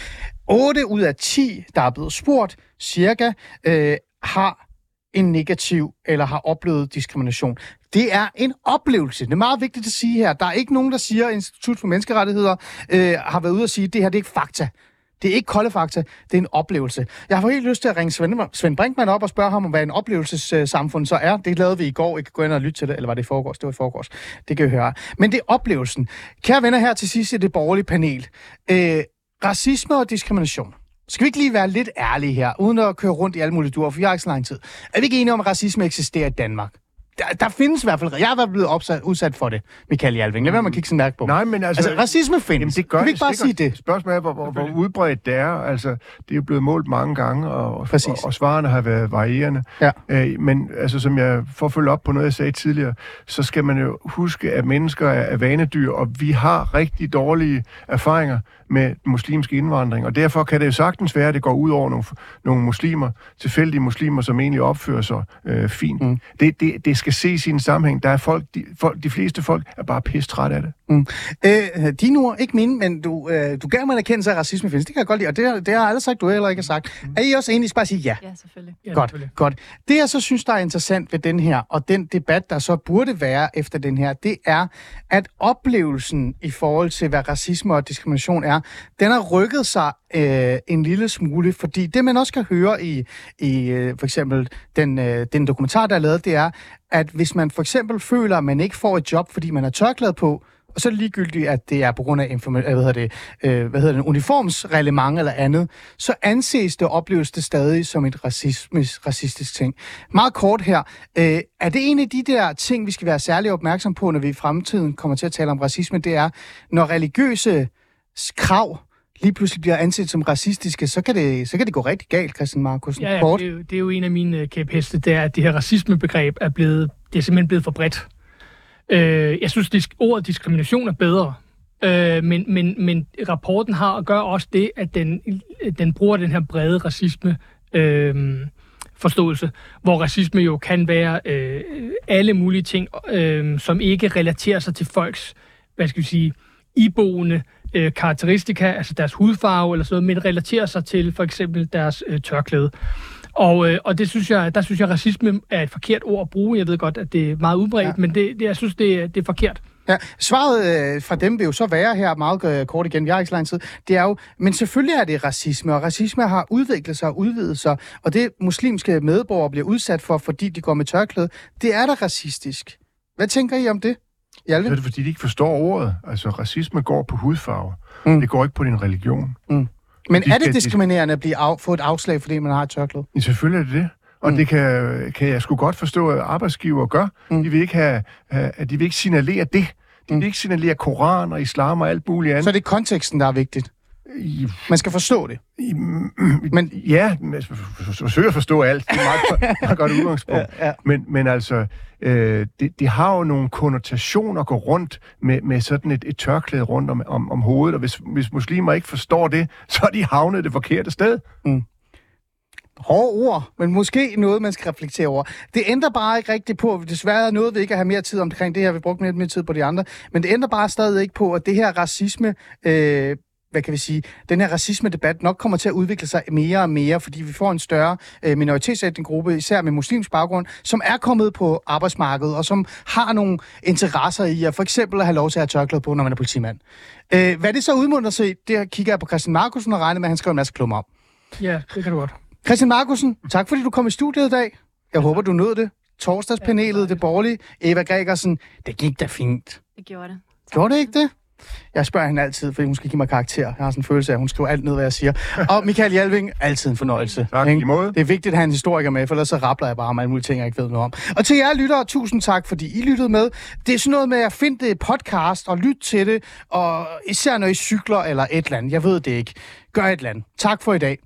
Speaker 4: 8 ud af 10, der er blevet spurgt, cirka, øh, har en negativ eller har oplevet diskrimination. Det er en oplevelse. Det er meget vigtigt at sige her. Der er ikke nogen, der siger, at Institut for Menneskerettigheder øh, har været ude og sige, at det her det er ikke fakta. Det er ikke kolde fakta, det er en oplevelse. Jeg har helt lyst til at ringe Svend, Svend Brinkmann op og spørge ham om, hvad en oplevelsessamfund så er. Det lavede vi i går. I kan gå ind og lytte til det, eller var det i forgårs? Det var i forgårs. Det kan I høre. Men det er oplevelsen. Kære venner her til sidst i det borgerlige panel. Øh, racisme og diskrimination. Skal vi ikke lige være lidt ærlige her, uden at køre rundt i alle mulige duer, for vi har ikke så lang tid. Er vi ikke enige om, at racisme eksisterer i Danmark? Der, der findes i hvert fald... Jeg har blevet opsat, udsat for det, Michael Jalving. Lad være med at kigge sådan mærke på.
Speaker 5: Nej, men altså...
Speaker 4: Altså, racisme findes.
Speaker 5: Jamen, det gør
Speaker 4: kan vi ikke bare
Speaker 5: sikkert.
Speaker 4: sige det?
Speaker 5: Spørgsmålet er, hvor, hvor, hvor udbredt det er. Altså, det er jo blevet målt mange gange, og,
Speaker 4: Præcis.
Speaker 5: og, og svarene har været varierende.
Speaker 4: Ja.
Speaker 5: Øh, men altså, som jeg får følge op på noget, jeg sagde tidligere, så skal man jo huske, at mennesker er, er vanedyr, og vi har rigtig dårlige erfaringer med muslimsk indvandring, og derfor kan det jo sagtens være, at det går ud over nogle, nogle muslimer, tilfældige muslimer, som egentlig opfører sig øh, fint. Mm. Det, det, det skal ses i en sammenhæng. Der er folk, de, folk, de fleste folk er bare pisse træt af det.
Speaker 4: Mm. Øh, dine ord, ikke mine, men du, øh, du gav mig en erkendelse af, at racisme findes. Det kan jeg godt lide, og det, har- det har jeg aldrig sagt, du heller ikke har sagt.
Speaker 5: Mm.
Speaker 4: Er I også enige? I skal bare sige ja.
Speaker 7: Ja, selvfølgelig.
Speaker 6: Ja,
Speaker 4: Godt,
Speaker 6: selvfølgelig.
Speaker 4: godt. Det, jeg så synes, der er interessant ved den her, og den debat, der så burde være efter den her, det er, at oplevelsen i forhold til, hvad racisme og diskrimination er, den har rykket sig øh, en lille smule, fordi det, man også kan høre i, i øh, for eksempel den, øh, den dokumentar, der er lavet, det er, at hvis man for eksempel føler, at man ikke får et job, fordi man har tørklæde på, og så ligegyldigt, at det er på grund af informa- øh, hvad hedder det, øh, hvad hedder det, en uniformsreglement eller andet, så anses det og opleves det stadig som et racismisk, racistisk ting. Meget kort her. Øh, er det en af de der ting, vi skal være særlig opmærksom på, når vi i fremtiden kommer til at tale om racisme, det er, når religiøse krav lige pludselig bliver anset som racistiske, så kan det, så kan det gå rigtig galt, Christian Markusen.
Speaker 6: Ja, ja
Speaker 4: Kort.
Speaker 6: det, er jo, det er jo en af mine øh, kæpheste, det er, at det her racismebegreb er blevet, det er simpelthen blevet for bredt. Øh, jeg synes, disk- ordet diskrimination er bedre, øh, men, men, men rapporten har og gør også det, at den, den bruger den her brede racisme øh, forståelse, hvor racisme jo kan være øh, alle mulige ting, øh, som ikke relaterer sig til folks, hvad skal vi sige, iboende øh, karakteristika, altså deres hudfarve eller sådan noget, men relaterer sig til for eksempel deres øh, tørklæde. Og, øh, og det synes jeg, der synes jeg, at racisme er et forkert ord at bruge. Jeg ved godt, at det er meget udbredt,
Speaker 4: Ja.
Speaker 6: men det, det, jeg synes, det, er- det er forkert.
Speaker 4: Ja, svaret øh, fra dem vil jo så være her meget øh, kort igen, vi har ikke så lang tid, det er jo, men selvfølgelig er det racisme, og racisme har udviklet sig og udvidet sig, og det muslimske medborgere bliver udsat for, fordi de går med tørklæde, det er da racistisk. Hvad tænker I om det? Hjalve?
Speaker 5: er det, fordi de ikke forstår ordet. Altså, racisme går på hudfarve.
Speaker 4: Mm.
Speaker 5: Mm. Det går ikke på din religion.
Speaker 4: Men
Speaker 5: de
Speaker 4: er det diskriminerende at blive af, få et afslag, fordi man har et tørklæde?
Speaker 5: Ja, selvfølgelig er det det. Og
Speaker 4: Mm.
Speaker 5: det kan, kan jeg sgu godt forstå, at arbejdsgiver gør.
Speaker 4: Mm.
Speaker 5: De vil ikke have, have, at de vil ikke signalere det. De vil
Speaker 4: Mm.
Speaker 5: ikke signalere Koran og islam og alt muligt andet.
Speaker 4: Så er det konteksten, der er vigtigt. Man skal forstå det. Men-
Speaker 5: ja, forsøger at forstå alt. Det er et meget, meget godt udgangspunkt.
Speaker 4: Ja, ja.
Speaker 5: Men, men altså, øh, det, det har jo nogle konnotationer at gå rundt med, med sådan et, et tørklæde rundt om, om, om hovedet, og hvis, hvis muslimer ikke forstår det, så er de havnet det forkerte sted.
Speaker 4: Hårde ord, men måske noget, man skal reflektere over. Det ændrer bare ikke rigtigt på, desværre noget vi ikke at have mere tid omkring det her, vi brugte lidt mere tid på de andre, men det ændrer bare stadig ikke på, at det her racisme, øh, hvad kan vi sige, den her racisme-debat nok kommer til at udvikle sig mere og mere, fordi vi får en større øh, minoritetsetnisk gruppe, især med muslimsk baggrund, som er kommet på arbejdsmarkedet, og som har nogle interesser i at for eksempel at have lov til at have tørklæde på, når man er politimand. Øh, hvad det så udmunder sig, i, det kigger jeg på Christian Markusen og regner med, at han skriver en masse klummer om.
Speaker 6: Ja, det kan du godt.
Speaker 4: Christian Markusen, tak fordi du kom i studiet i dag. Jeg håber, du nåede det. Torsdagspanelet, det borgerlige. Eva Gregersen, det gik da fint.
Speaker 7: Det gjorde det.
Speaker 4: Gjorde det ikke det? Jeg spørger hende altid, fordi hun skal give mig karakter. Jeg har sådan en følelse af, at hun skriver alt ned, hvad jeg siger. Og Michael Jalving, altid en fornøjelse.
Speaker 5: Tak,
Speaker 4: ikke?
Speaker 5: i måde.
Speaker 4: Det er vigtigt at have en historiker med, for ellers så rappler jeg bare om alle mulige ting, jeg ikke ved noget om. Og til jer lyttere, tusind tak, fordi I lyttede med. Det er sådan noget med at finde det podcast og lytte til det, og især når I cykler eller et eller andet. Jeg ved det ikke. Gør et eller andet. Tak for i dag.